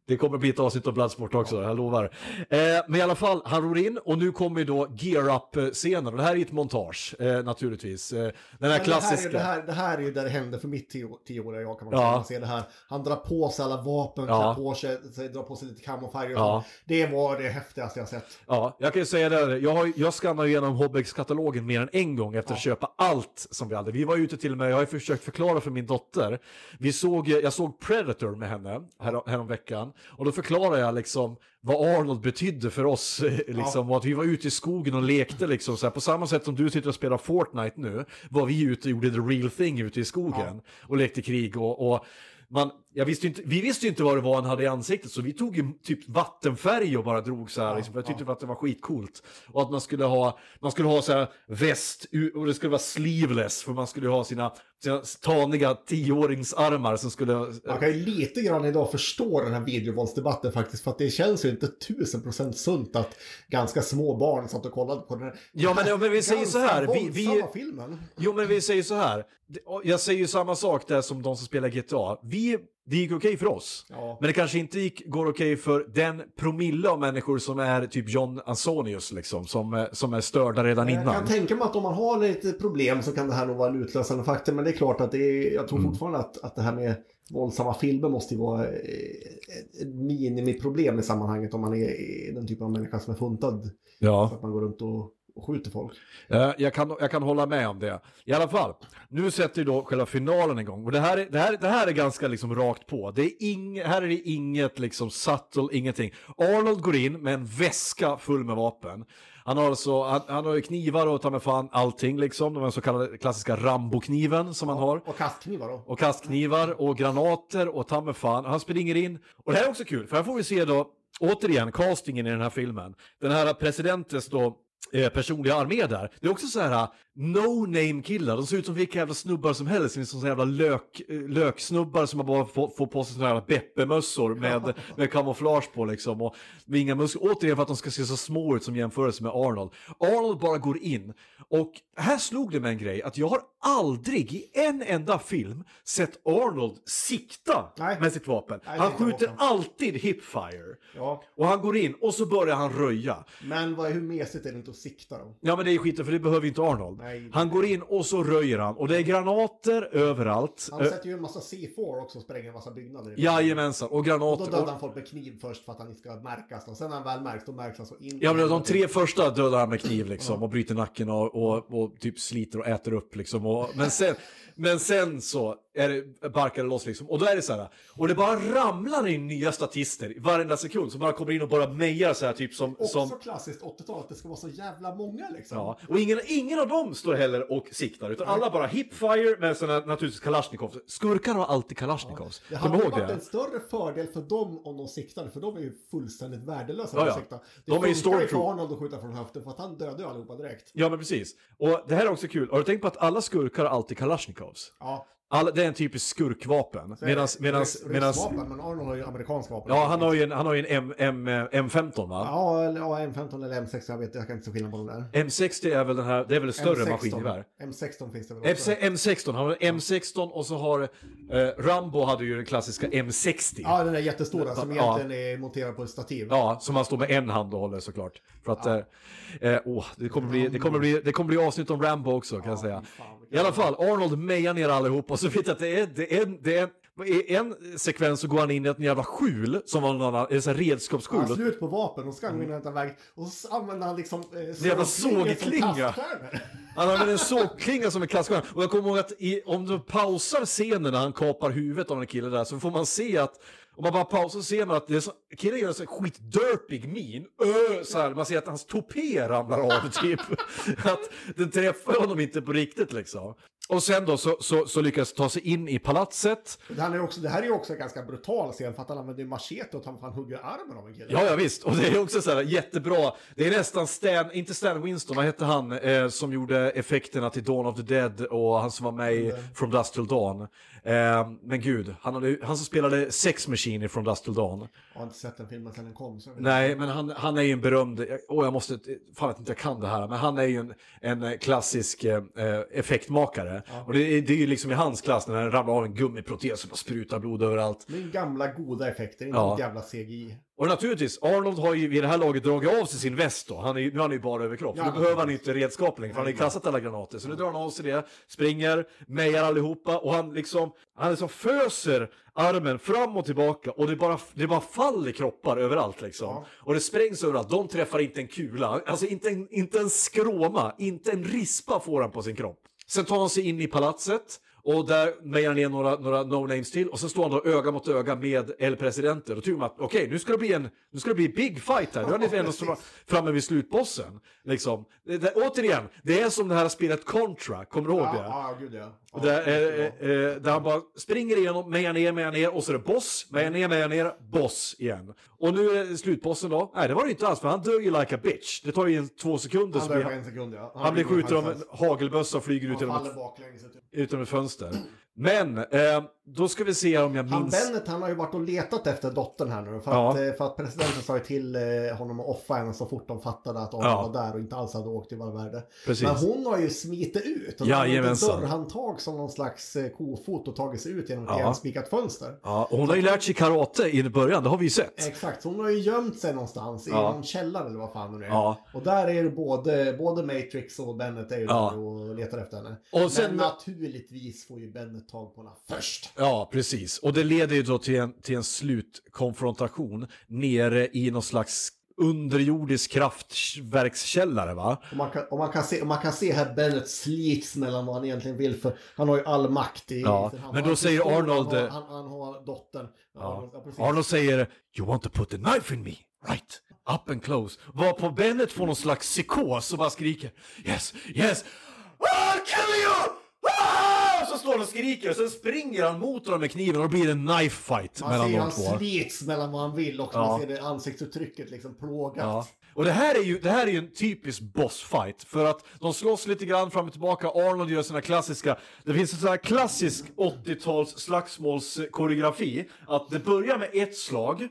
det kommer bli ett avsnitt av Bloodsport också, jag lovar. Eh, men i alla fall, han ror in och nu kommer då Gear Up-scenen. Det här är ett montage, eh, naturligtvis. Eh, den här Men klassiska. Det här, är, det, här, det här är ju där det hände för mitt tio- tioåriga jag kan man Ja. ser det här. Han drar på sig alla vapen, Ja. klär på sig, drar på sig lite kamouflage Ja. Det var det häftigaste jag sett. Ja, jag kan ju säga det. Jag, har, jag skannar igenom Hobbex-katalogen mer än en gång efter att köpa allt som vi hade. Vi var ute till och med, jag har ju försökt förklara för min dotter. Vi såg, jag såg Predator med henne här, häromveckan. Och då förklarade jag liksom vad Arnold betydde för oss. eh, Liksom, och att vi var ute i skogen och lekte liksom. Så här, på samma sätt som du sitter och spelar Fortnite nu, var vi ute och gjorde the real thing ute i skogen. Och lekte krig och, och man, jag visste inte, vi visste ju inte vad det var han hade i ansiktet så vi tog ju typ vattenfärg och bara drog så här. liksom, för jag tyckte att det var skitcoolt. Och att man skulle ha, man skulle ha så här väst och det skulle vara sleeveless för man skulle ha sina, sina taniga tioåringsarmar som skulle... Man kan ju lite grann idag förstå den här videovåldsdebatten faktiskt. För att det känns ju inte tusen procent sunt att ganska små barn satt och kollade på den här Ja, men- ja, men vi säger så här, vi- vi- filmen. Jo men vi säger så här. Jag säger ju samma sak där som de som spelar GTA. Vi, det gick okej för oss. Ja. Men det kanske inte gick, går okej för den promille av människor som är typ John Ansonius liksom. Som, är- som är störda redan Jag innan. kan tänka mig att om man har lite problem så kan det här nog vara en utlösande faktor. Men det är klart att det är, jag tror Mm. fortfarande att, att det här med våldsamma filmer måste ju vara eh, ett minimiproblem i sammanhanget om man är är den typen av människa som är funtad. Ja. Så att man går runt och, och skjuter folk. Eh, Jag kan, jag kan hålla med om det. I alla fall, nu sätter ju då själva finalen igång. Och det här är, det här, det här är ganska liksom rakt på. Det är ing, här är det inget liksom subtle, ingenting. Arnold går in med en väska full med vapen. Han har alltså, han, han har ju knivar och ta med fan allting liksom. De här så kallade klassiska Rambo-kniven som han har. Och kastknivar då. Och kastknivar och granater och ta mig fan. Han springer in. Och det här är också kul, för här får vi se då, återigen, castingen i den här filmen. Den här presidentens då eh, personliga armé där. Det är också så här no-name killar. De ser ut som vilka jävla snubbar som helst. Som såna jävla lök, eh, löksnubbar som bara får, får på sig såna jävla Beppe-mössor med, med kamouflage på liksom. Och med inga muskler. Återigen för att de ska se så små ut som jämförelse med Arnold. Arnold bara går in. Och här slog det mig en grej att jag har aldrig i en enda film sett Arnold sikta Nej. med sitt vapen. Nej, han det skjuter alltid hipfire. Ja. Och han går in och så börjar han röja. Men vad, hur mesigt är det inte att sikta då? Ja men det är skiten för det behöver inte Arnold. Nej. Han går in och så röjer han. Och det är granater överallt. Han Ö- sätter ju en massa C4 också och spränger en massa byggnader. Jajamensan. Och Och då granater. dödar han folk med kniv först för att han inte ska märkas. Och sen när han väl märks, då märks han så in. Ja men de tre första dödar han med kniv liksom och bryter nacken och, och, och typ sliter och äter upp liksom. Och, men, sen, men sen så är det, barkar det loss liksom. Och då är det så här. Och det bara ramlar in nya statister varenda sekund som bara kommer in och bara mejar så här typ som... Också som klassiskt 80-tal, att det ska vara så jävla många liksom. Ja, och ingen, ingen av dem står heller och siktar, utan alla bara hipfire med såna naturligtvis kalasjnikovs. Skurkar har alltid kalasjnikovs. Det Kom hade varit det? en större fördel för dem om de siktade, för de är ju fullständigt värdelösa Ja, ja. de siktar. Det De är ju stormtrooper. Arnold att skjuta från höften, för att han dödar ju allihopa direkt. Ja, men precis. Och det här är också kul. Har du tänkt på att alla skurkar har alltid kalasjnikovs? Ja, Alla, det är en typisk skurkvapen. Medans, medans, medans, ryskvapen, men Arnold har ju amerikansk vapen. ja, han har ju en, han har ju en M, M, M15 va? Ja, eller- ja, M15 eller M16, jag vet jag kan inte se skillnad på de där. M60 är väl den här, det är väl ett större M16. maskingevär. M16 finns det väl också? MC, M16, han har M16 och så har eh, Rambo hade ju den klassiska M60. Ja, den där jättestora som Ja. egentligen är monterad på ett stativ. Ja, som man står med en hand och håller såklart. För att, eh, eh, åh, det kommer bli, det kommer bli, det kommer bli avsnitt om Rambo också kan jag säga. I alla fall, Arnold mejar ner allihop och så vet jag att det är, det är, det är i en sekvens så går han in i ett jävla skjul som var någon annan, här redskapsskjul. Han har slut på vapen och ska han gå in och hämta iväg. Och så använder han liksom... Eh, jävla sågklinga. Han använder en sågklinga som en kaststjärna. Och jag kommer ihåg att i, om du pausar scenen när han kapar huvudet av en kille där så får man se att om man bara pausar så ser man att det är så, killen gör en sån här skitderpig min. Ö, så här, man ser att hans topé ramlar av typ. att den träffar honom inte på riktigt liksom. Och sen då så, så, så lyckas ta sig in i palatset. Det här är också, det här är också en ganska brutal scen för att han använder machete och han fan hugger armen av en kille. Ja, ja visst. Och det är också så här jättebra. Det är nästan Stan, inte Stan Winston, vad hette han eh, som gjorde effekterna till Dawn of the Dead och han som var med i From Dust Till Dawn. Eh, men gud, han, hade, han som spelade Sex Machine i From Dust Till Dawn. Jag har inte sett den filmen sedan den kom. Nej, men han, han är ju en berömd, åh jag måste, fan att inte jag kan det här, men han är ju en, en klassisk eh, effektmakare. Och det, är- det är ju liksom i hans klass när han ramlar av en gummiprotes och sprutar blod överallt. Det är gamla goda effekter, inte Ja. jävla CGI. Och naturligtvis, Arnold har ju vid det här laget dragit av sig sin väst då. Han är, nu är han ju bara överkropp. Ja. nu behöver han inte redskap längre, för han har ju kastat alla granater. Så nu drar han av sig det, springer, mejar allihopa och han liksom, han liksom föser armen fram och tillbaka och det bara, det bara faller kroppar överallt liksom. Ja. Och det sprängs överallt, de träffar inte en kula, alltså inte en, inte en skråma, inte en rispa får han på sin kropp. Sen tar han sig in i palatset och där mejar han ner några, några no-names till och så står han då öga mot öga med El Presidente. Då tror man att okej, nu ska det bli en nu ska det bli big fight här. Nu är ni ändå framme vid slutbossen. Liksom. Det, det, återigen, det är som det här spelet Contra, kommer du ihåg Ja, det? ja, gud ja. ja Där, eh, eh, där han bara springer igenom, mejar ner, mejar ner och så är det boss, mejar ner, mejar ner, boss igen. Och nu är slutbossen då. Nej, det var det inte alls för han dör ju like a bitch. Det tar ju två sekunder. Han blir en sekund ja. han blir skjuten av en hagelbössa och flyger ut Han genom ett fönster. Men, eh, då ska vi se om jag Han minns... Bennett han har ju varit och letat efter dottern här nu. För, Ja. att, eh, för att presidenten sa ju till eh, honom att offa henne så fort de fattade att Arnold Ja. var där och inte alls hade åkt till Valverde. Precis. Men hon har ju smitit ut. Och har ett dörrhandtag som någon slags eh, kofot och tagit sig ut genom ett Ja. igenspikat fönster. Ja, och hon har ju lärt sig karate i början, det har vi ju sett. Exakt, så hon har ju gömt sig någonstans i Ja. någon källare eller vad fan det nu är. Ja. Och där är det både, både Matrix och Bennett är ju Ja. där och letar efter henne. Och sen- Men naturligtvis får ju Bennett tag på henne först. Ja, precis. Och det leder ju då till en, till en slutkonfrontation nere i någon slags underjordisk kraftverkskällare, va? Och man, kan, och, man kan se, och man kan se här Bennett slits mellan vad han egentligen vill för han har ju all makt i Ja, hand. men Han då säger Arnold, Han har, eh, han, han har dottern. Ja. Ja. Arnold säger “You want to put a knife in me, right? Up and close”. Varpå Bennett får någon slags psykos och bara skriker “Yes, yes, I'll kill you!” Ah! Så står han och skriker och sen springer han mot honom med kniven och då blir det en knife fight Man mellan ser de han två. slits mellan vad han vill och Ja. man ser det ansiktsuttrycket liksom plågat. Ja. Och det här, är ju, det här är ju en typisk bossfight. För att de slåss lite grann fram och tillbaka. Arnold gör sina klassiska... Det finns en sån här klassisk 80-tals slagsmålskoreografi. Att det börjar med ett slag.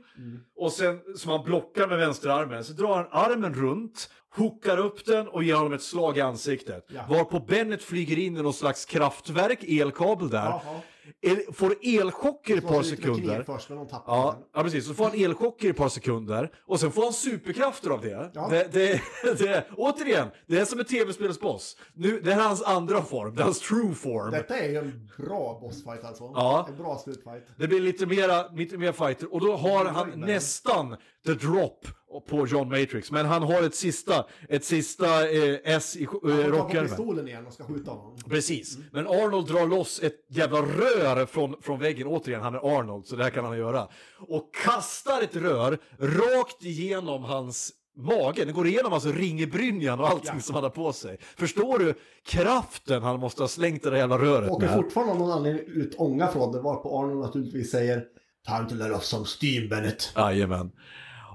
Och sen som han blockar med vänsterarmen. Så drar han armen runt. Hookar upp den och ger honom ett slag i ansiktet. Ja. Varpå Bennett flyger in i någon slags kraftverk, elkabel där. Jaha. El, får elchocker i ett par sekunder. först Ja, den. ja, precis. Så får han elchocker i ett par sekunder och sen får han superkrafter av det. Ja. Det, det, det. Återigen, det är som ett tv-spelets boss. Nu, det här är hans andra form, det är hans true form. Detta är en bra bossfight alltså. Ja. En bra slutfight. Det blir lite mera, lite mer fighter och då har han nästan the drop på John Matrix. Men han har ett sista, ett sista eh, S i Han eh, får ta på rockärmen. pistolen igen och ska skjuta honom. Precis, men Arnold drar loss ett jävla rör från, från väggen. Återigen, han är Arnold, så det här kan han göra. Och kastar ett rör rakt igenom hans mage. Det går igenom alltså ringebrynjan och allting Ja. som han har på sig. Förstår du kraften han måste ha slängt det där jävla röret Åker med? fortfarande av någon anledning ut ånga från det varpå Arnold naturligtvis säger Time to let off some steam Bennett. Jajamän.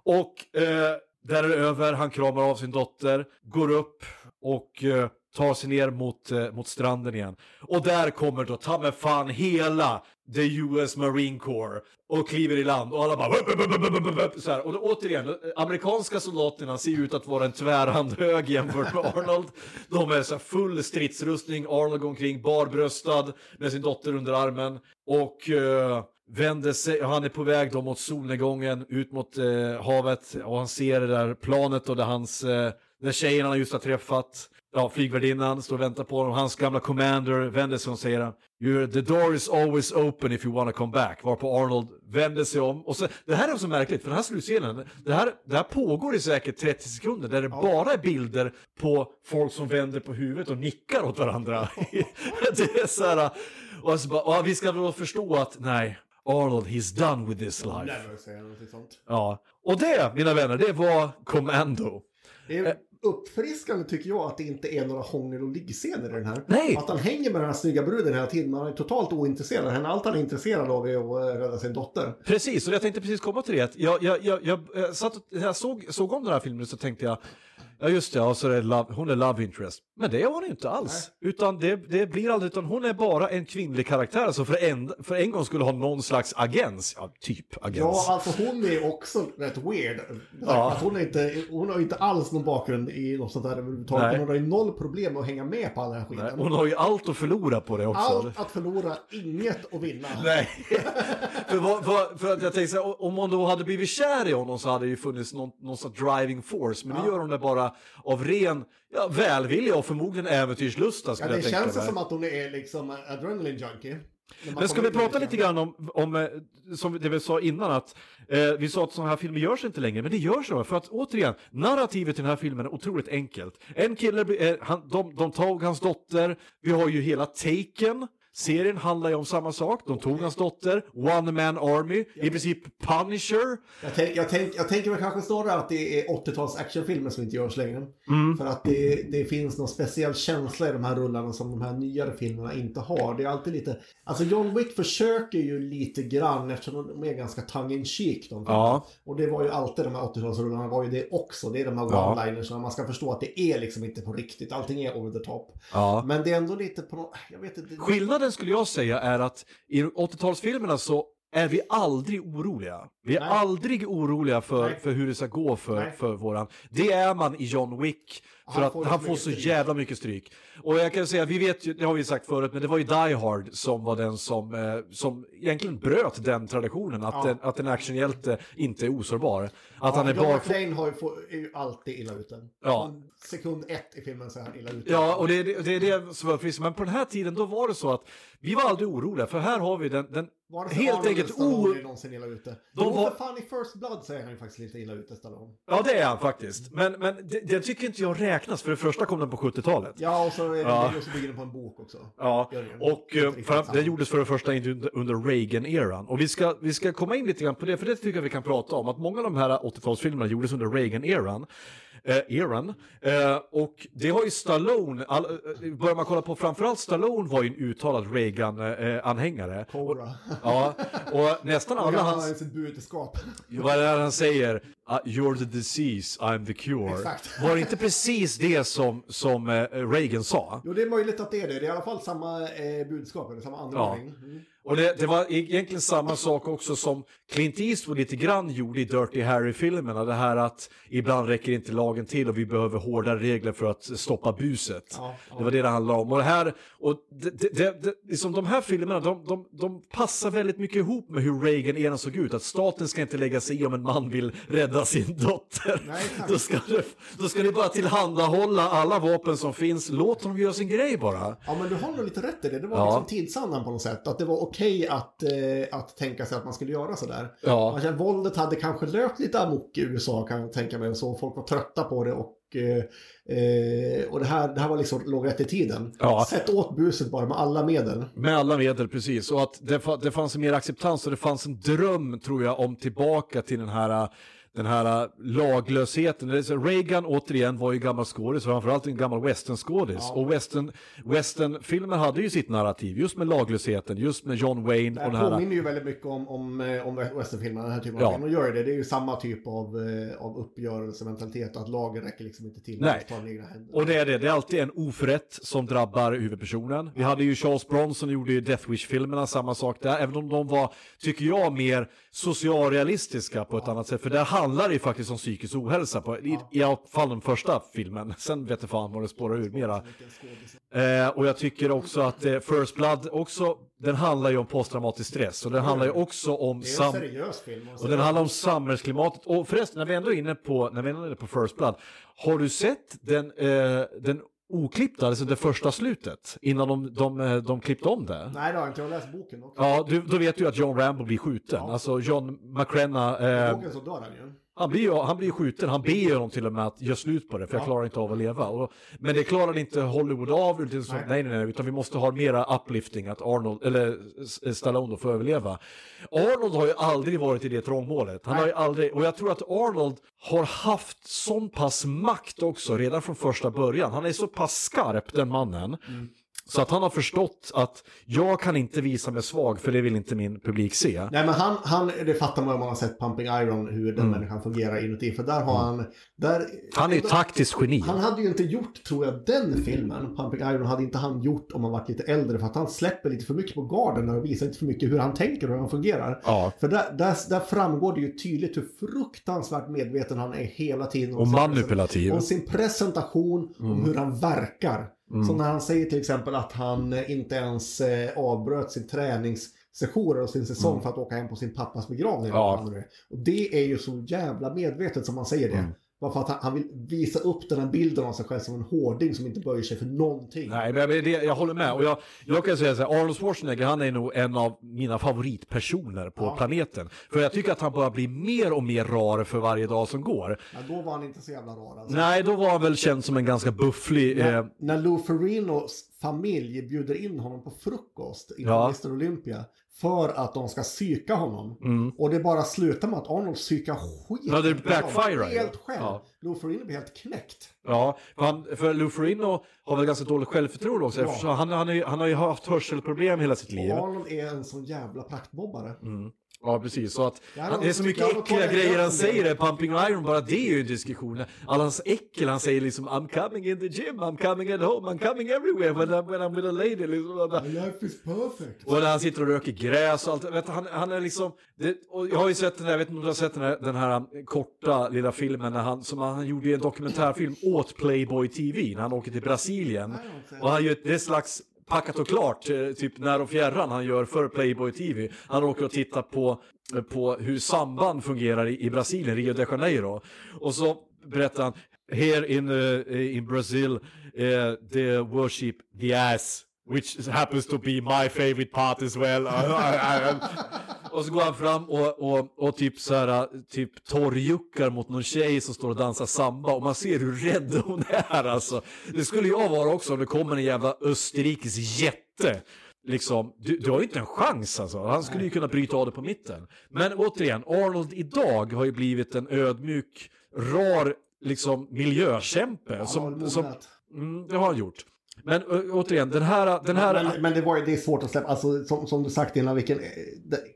Och eh, där är det över, han kramar av sin dotter, går upp och eh, tar sig ner mot, eh, mot stranden igen. Och där kommer då ta med fan hela the US Marine Corps och kliver i land och alla bara "Wup, wup, wup, wup, wup, så här. Och då, återigen, amerikanska soldaterna ser ut att vara en tvärhand hög jämfört med Arnold. De är så här full stridsrustning, Arnold går omkring barbröstad med sin dotter under armen och eh, vänder sig, han är på väg då mot solnedgången ut mot eh, havet och han ser det där planet och där hans, eh, där tjejen han just har träffat, ja flygvärdinnan står och väntar på honom, hans gamla commander vänder sig och säger You're, the door is always open if you wanna come back. Varpå Arnold vänder sig om. Och så, det här är så märkligt, för den här slutscenen, det här, det här pågår i säkert 30 sekunder där det bara är bilder på folk som vänder på huvudet och nickar åt varandra. det är så här, och så bara, och vi ska väl förstå att nej, Arnold, he's done with this life. Never sånt. Ja, och det, mina vänner, det var Commando. Det är uppfriskande tycker jag att det inte är några hångel och liggscener i den här. Nej. Att han hänger med den här snygga bruden hela tiden. Han är totalt ointresserad henne. Allt han är intresserad av är att eh, rädda sin dotter. Precis, och jag tänkte precis komma till det. Jag, jag, jag, jag, jag, satt, och- när jag såg, såg om den här filmen så tänkte jag, ja just det, ja, så är det love, hon är love interest. Men det är hon inte alls. Utan det, det blir aldrig, utan hon är bara en kvinnlig karaktär som för en, för en gång skulle ha någon slags agens. Ja, typ agens. Ja, alltså hon är också rätt weird. Ja. Att hon, är inte, hon har inte alls någon bakgrund i något sånt där överhuvudtaget. Nej. Hon har ju noll problem med att hänga med på all den här skiten. Hon har ju allt att förlora på det också. Allt att förlora, inget att vinna. Nej. för, vad, vad, för att jag tänkte så här, om hon då hade blivit kär i honom så hade det ju funnits någon, någon driving force. Men nu gör hon det bara av ren ja, välvilja och förmodligen äventyrslusta Ja, det jag tänka känns mig. som att hon är liksom adrenaline junkie. Men ska vi prata lite grann om, om eh, som det vi sa innan, att eh, vi sa att sådana här filmer görs inte längre, men det görs så. För att återigen, narrativet i den här filmen är otroligt enkelt. En kille, eh, han, de, de tog hans dotter, vi har ju hela Taken, Serien handlar ju om samma sak. De tog hans dotter, One Man Army, i princip Punisher. Jag, tänk, jag, tänk, jag tänker väl kanske snarare att det är 80-tals actionfilmer som inte görs längre. Mm. För att det, det finns någon speciell känsla i de här rullarna som de här nyare filmerna inte har. Det är alltid lite... Alltså John Wick försöker ju lite grann eftersom de är ganska tongue in cheek de. Ja. Och det var ju alltid de här 80-talsrullarna var ju det också. Det är de här Ja. one-liners. Man ska förstå att det är liksom inte på riktigt. Allting är over the top. Ja. Men det är ändå lite på något... Jag vet inte. Skillnaden skulle jag säga är att i 80-talsfilmerna så är vi aldrig oroliga. Vi är Nej. aldrig oroliga för, Nej. för hur det ska gå för, Nej. för våran. Det är man i John Wick. För Han att får han får så stryk. jävla mycket stryk. Och jag kan säga, vi vet ju, det har vi sagt förut, men det var ju Die Hard som var den som, eh, som egentligen bröt den traditionen. Att, Ja. en, att en actionhjälte inte är osårbar. Att han är bara... McClane har ju, får, är ju alltid illa ute. Ja. Sekund ett i filmen så är han illa ute. Ja, och det, är det, det är det som var friskt. Men på den här tiden då var det så att vi var aldrig oroliga, för här har vi den, den Var det helt enkelt o... någonsin illa ute? De var- fan i First Blood så är han ju faktiskt lite illa ute, Stallone. Ja, det är han faktiskt. Men, men det, det tycker inte jag räknas, för det första kom den på 70-talet. Ja, och så, är det, Ja. och så bygger den på en bok också. Ja, och eh, för, det gjordes för det första under Reagan-eran. Och vi ska, vi ska komma in lite grann på det, för det tycker jag vi kan prata om. Att många av de här 80-talsfilmerna gjordes under Reagan-eran. Eh, eran. Eh, och det har ju Stallone, all, eh, börjar man kolla på framförallt Stallone var ju en uttalad Reagan-anhängare. Cobra. ja, och nästan Och alla han hans... ju sitt budskap. Vad är det han säger? Ah, you're the disease, I'm the cure. Exakt. Var det inte precis det som, som eh, Reagan sa? Jo, det är möjligt att det är det. Det är i alla fall samma eh, budskap, eller samma andemening. Mm. Och det, det var egentligen samma sak också som Clint Eastwood lite grann gjorde i Dirty Harry-filmerna. Det här att ibland räcker inte lagen till och vi behöver hårdare regler för att stoppa buset. Ja, ja. Det var det det handlade om. Och, det här, och det, det, det, det, liksom de här filmerna de, de, de passar väldigt mycket ihop med hur Reagan-eran såg ut. Att staten ska inte lägga sig i om en man vill rädda sin dotter. Nej, då, ska det, då ska ni bara tillhandahålla alla vapen som finns. Låt dem göra sin grej bara. Ja, men du har nog lite rätt i det. Det var Ja. liksom tidsandan på något sätt. Att det var okej att, eh, att tänka sig att man skulle göra sådär. Ja. Man känner, våldet hade kanske löpt lite amok i USA kan jag tänka mig. Och så folk var trötta på det och, eh, eh, och det, här, det här var liksom, låg rätt i tiden. Ja. Sätt åt buset bara med alla medel. Med alla medel, precis. Och att det, det fanns en mer acceptans och det fanns en dröm, tror jag, om tillbaka till den här, den här äh, laglösheten. Det Reagan återigen var ju gammal skådis, framförallt en gammal westernskådis. Och western, westernfilmer hade ju sitt narrativ, just med laglösheten, just med John Wayne Det och den här här... påminner ju väldigt mycket om, om, eh, om westernfilmerna, den här typen av Ja. film. Och gör det. Det är ju samma typ av, eh, av uppgörelsementalitet. Att lagen räcker liksom inte till. Nej. Och det är det, det är alltid en oförrätt som drabbar huvudpersonen. Vi hade ju Charles Bronson gjorde ju Death Wish-filmerna, samma sak där, även om de var, tycker jag, mer socialrealistiska på ett annat sätt. För där handlar det ju faktiskt om psykisk ohälsa, på, i, i alla fall den första filmen. Sen vet jag fan vad det spårar ur mera. Eh, och jag tycker också att eh, First Blood också, den handlar ju om posttraumatisk stress. Och den handlar ju också om... Det är en sam- seriös film. och den handlar om samhällsklimatet. Och förresten, när vi ändå är inne på, när vi ändå är inne på First Blood. Har du sett den, eh, den oklippta, alltså det första slutet? Innan de, de, eh, de klippte om det? Nej, det har jag inte. Jag har läst boken också. Ja, du, då vet du att John Rambo blir skjuten. Alltså John McCrenna, I eh, boken så dör han ju. Han, blir, ju- han blir skjuten. Han ber honom till och med att göra slut på det, för jag klarar inte av att leva. Och, men det klarar inte Hollywood av, utan nej. nej, nej, utan vi måste ha mera uplifting, att Arnold, eller Stallone då får överleva. Arnold har ju aldrig varit i det trångmålet. Han har ju aldrig, och jag tror att Arnold har haft sån pass makt också redan från första början. Han är så pass skarp, den mannen. Så att han har förstått att jag kan inte visa mig svag, för det vill inte min publik se. Nej, men han, han, det fattar man om man har sett Pumping Iron, hur den människan fungerar inuti. För där har han... Där, Mm. Han är ju taktiskt geni. Han hade ju inte gjort, tror jag, den filmen, Pumping Iron, hade inte han gjort om han varit lite äldre. För att han släpper lite för mycket på garden och visar lite för mycket hur han tänker och hur han fungerar. Ja. För där, där, där framgår det ju tydligt hur fruktansvärt medveten han är hela tiden. om Och manipulativ. Om sin presentation, Mm. om hur han verkar. Som när han säger till exempel att han eh, inte ens eh, avbröt sin träningssessioner och sin säsong för att åka hem på sin pappas begravning. Mm. Ja. Och det är ju så jävla medvetet som man säger det. Mm. Bara för att han, han vill visa upp den här bilden av sig själv som en hårding som inte böjer sig för någonting. Nej, men det, jag håller med. Och jag, jag kan säga så här, Arnold Schwarzenegger, han är nog en av mina favoritpersoner på planeten. För jag tycker att han bara blir mer och mer rar för varje dag som går. Ja, då var han inte så jävla rar alltså. Nej, då var han väl känd som en ganska bufflig... Eh, När, när Lou Ferrinos familj bjuder in honom på frukost inför Ja. Mr Olympia för att de ska psyka honom. Mm. Och det bara slutar med att Arnold psykar skit. Ja, det backfirar. Helt själv. Ja. Lou Ferrino blir helt knäckt. ja, för, han, för Lou Ferrigno har väl ganska dåligt självförtroende också. Ja. Han, han, är, han har ju haft hörselproblem hela sitt liv. Och Arnold är en sån jävla praktbobbare. Ja, precis. Så att, han, det är så mycket äckliga grejer han säger, det, Pumping Iron, bara det är ju en diskussion. Alla hans äckel, han säger liksom I'm coming in the gym, I'm coming at home, I'm coming everywhere when I'm, when I'm with a lady. Liksom. My life is perfect. Och när han sitter och röker gräs och allt. Vet, han, han är liksom... Det, och jag har ju sett den där, vet inte om du har sett den här, den här korta lilla filmen när han, som han, gjorde i en dokumentärfilm åt Playboy TV när han åker till Brasilien. Och han gör det slags packat och klart, eh, typ när och fjärran han gör för Playboy TV. Han åker och tittar på, på hur samband fungerar i, i Brasilien, Rio de Janeiro. Och så berättar han, here in, uh, in Brazil, uh, they worship the ass. Which happens to be my favorite part as well. och så går han fram och, och, och typ så här, typ torrjuckar mot någon tjej som står och dansar samba och man ser hur rädd hon är alltså. Det skulle jag vara också om det kommer en jävla österrikisk jätte. Liksom, du, du har ju inte en chans alltså. Han skulle ju kunna bryta av det på mitten. Men återigen, Arnold idag har ju blivit en ödmjuk, rar liksom miljökämpe. som, som, mm, det har han gjort. Men återigen, den här... Den här Men, men det, var, det är svårt att släppa. Alltså, som, som du sagt innan, vilken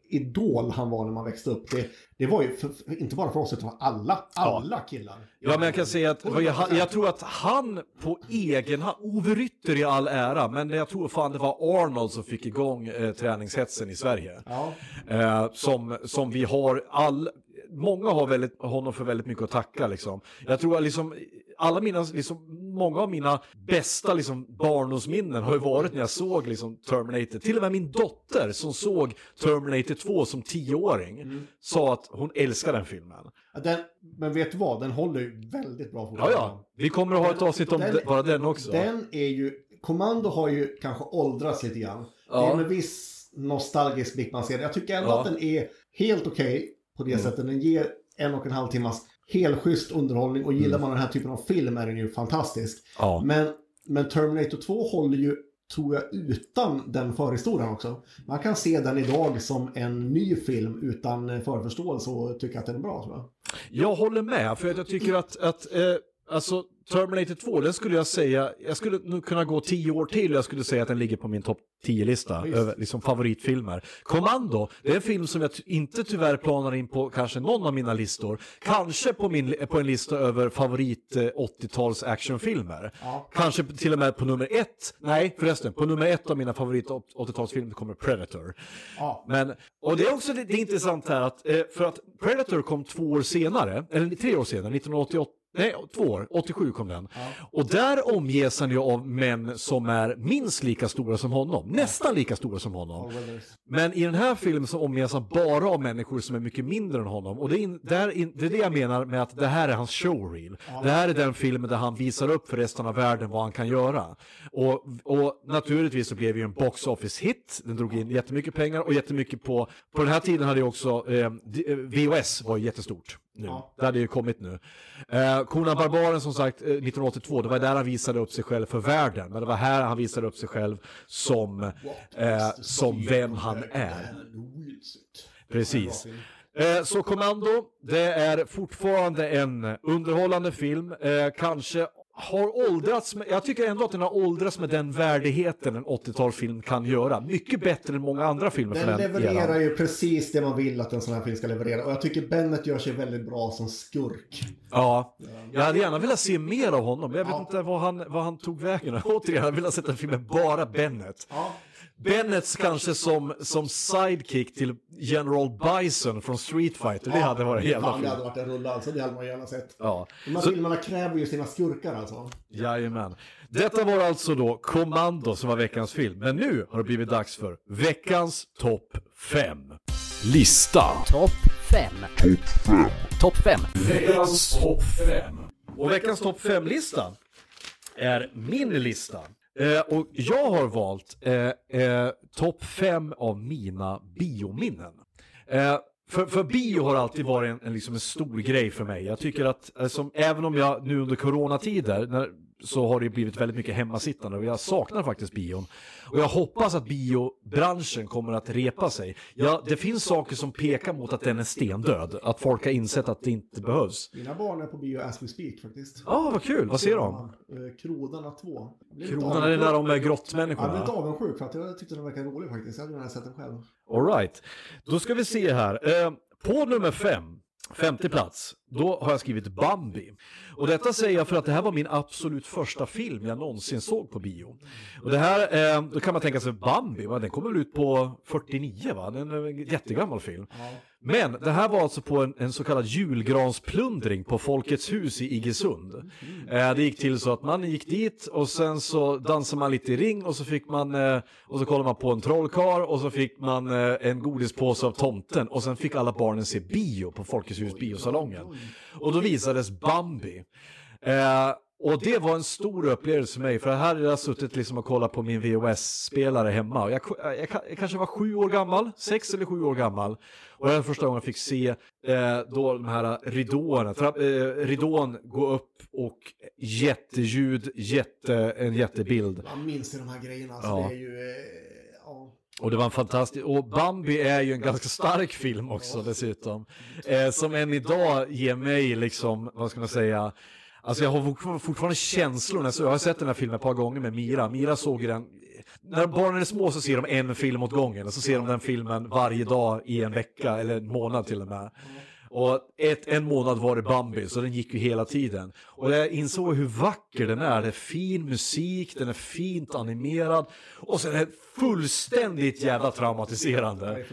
idol han var när man växte upp. Det, det var ju för, för, inte bara för oss, utan för alla, alla killar. Ja, men jag kan säga att jag, jag tror att han på egen hand, Ove Rytter i all ära, men jag tror fan det var Arnold som fick igång eh, träningshetsen i Sverige. Ja. Eh, som, som vi har all, många har väldigt, honom för väldigt mycket att tacka liksom. Jag tror att liksom, alla mina, liksom, många av mina bästa liksom, barndomsminnen har ju varit när jag såg liksom, Terminator. Till och med min dotter som såg Terminator 2 som tioåring sa att hon älskar den filmen. Den, men vet du vad, den håller ju väldigt bra Ja, fortfarande. ja. Vi kommer att ha ett avsnitt om Den- de, bara den också. Den är ju, Commando har ju kanske åldrats lite grann. Ja. Det är med viss nostalgisk blick man ser. Jag tycker ändå Ja. Mm. att den är helt okej på det sättet. Den ger en och en halv timmas helschysst underhållning och gillar man den här typen av film är den ju fantastisk. Mm. Ja. Men, men Terminator 2 håller ju, tror jag, utan den förhistorien också. Man kan se den idag som en ny film utan förförståelse och tycka att den är bra, tror jag. Jag håller med, för att jag tycker att, att eh, alltså, Terminator 2, den skulle jag säga, jag skulle nog kunna gå tio år till jag skulle säga att den ligger på min topp 10-lista över liksom, favoritfilmer. Commando, det är en film som jag inte tyvärr planar in på kanske någon av mina listor. Kanske på, min, på en lista över favorit eh, 80-tals actionfilmer. Kanske till och med på nummer ett, nej förresten, på nummer ett av mina favorit 80-talsfilmer kommer Predator. Ja. Men, och det är också det, det är intressant här att, eh, för att Predator kom två år senare, eller tre år senare, 1988, nej två år, 87 kom den. Och där omges han ju av män som är minst lika stora som honom, nästan lika stora som honom. Men i den här filmen så omges han bara av människor som är mycket mindre än honom. Och det är, in, där in, det, är det jag menar med att det här är hans showreel. Det här är den filmen där han visar upp för resten av världen vad han kan göra. Och, och naturligtvis så blev det ju en box office hit. Den drog in jättemycket pengar och jättemycket på... På den här tiden hade ju också eh, eh, VHS var jättestort. Nu. Det hade ju kommit nu. Eh, Conan Barbaren som sagt eh, 1982, det var där han visade upp sig själv för världen. Men det var här han visade upp sig själv som, eh, som vem han är. Precis. Eh, så Commando, det är fortfarande en underhållande film. Eh, kanske har åldrats, med, jag tycker ändå att den har åldrats med den värdigheten en 80-talsfilm kan göra. Mycket bättre än många andra filmer Den från den levererar eran. ju precis det man vill att en sån här film ska leverera. Och jag tycker Bennett gör sig väldigt bra som skurk. Ja, jag hade gärna velat se mer av honom. Jag vet Ja. inte vad han, vad han tog vägen. Återigen, jag hade velat se en film med bara Bennett. Bennett kanske som, som sidekick till General Bison från Street Fighter. Det hade varit jävla Fan, det hade varit en rulle alltså. Det hade man gärna sett. Ja. De här Så, filmerna kräver ju sina skurkar alltså. jajamän. Detta var alltså då Commando som var veckans film. Men nu har det blivit dags för veckans topp 5. Lista. Topp 5. Topp 5. Veckans topp 5. Och veckans topp 5-lista är min lista. Eh, och jag har valt eh, eh, topp fem av mina biominnen. Eh, för, för bio har alltid varit en, en, liksom en stor grej för mig. Jag tycker att, alltså, även om jag nu under coronatider, när, så har det blivit väldigt mycket hemmasittande och jag saknar faktiskt bion. Och jag hoppas att biobranschen kommer att repa sig. Ja, det finns saker som pekar mot att den är stendöd, att folk har insett att det inte behövs. Mina barn är på bio as we speak faktiskt. Ja, ah, vad kul, vad ser de? Krodarna 2. Jag blev lite Kronan är där de är avundsjuk. Jag blev grottmänniskorna? lite avundsjuk för att jag tyckte den verkade rolig faktiskt. Jag hade gärna sett den själv. Alright, då ska vi se här. Eh, på nummer fem, femte plats, då har jag skrivit Bambi. Och detta säger jag för att det här var min absolut första film jag någonsin såg på bio. Och det här, eh, då kan man tänka sig Bambi, va? den kom väl ut på 49 va? Den är en jättegammal film. Men det här var alltså på en, en så kallad julgransplundring på Folkets hus i Iggesund. Eh, det gick till så att man gick dit och sen så dansade man lite i ring och så fick man eh, och så kollade man på en trollkar och så fick man eh, en godispåse av tomten och sen fick alla barnen se bio på Folkets hus biosalongen. Och då visades Bambi. Eh, och det var en stor upplevelse för mig, för här hade jag suttit liksom och kollat på min VHS-spelare hemma. Jag, jag, jag, kanske var sju år gammal, sex eller sju år gammal. Och var första gången jag fick se eh, då de här ridåerna, trapp, eh, ridån gå upp och jätteljud, jätte, en jättebild. Man minns ju de här grejerna. Alltså, Ja. Det är ju... Eh, ja. Och det var en fantastisk, och Bambi är ju en ganska stark film också dessutom. Eh, som än idag ger mig liksom, vad ska man säga, Alltså jag har fortfarande- känslorna, känslor jag så- jag har sett den här filmen ett par gånger med Mira. Mira såg den, när barnen är små så ser de en film åt gången och så ser de den filmen varje dag i en vecka eller en månad till och med. Och ett, en månad var det Bambi, så den gick ju hela tiden. Och jag insåg hur vacker den är. Det är fin musik, den är fint animerad. Och sen är det fullständigt jävla traumatiserande.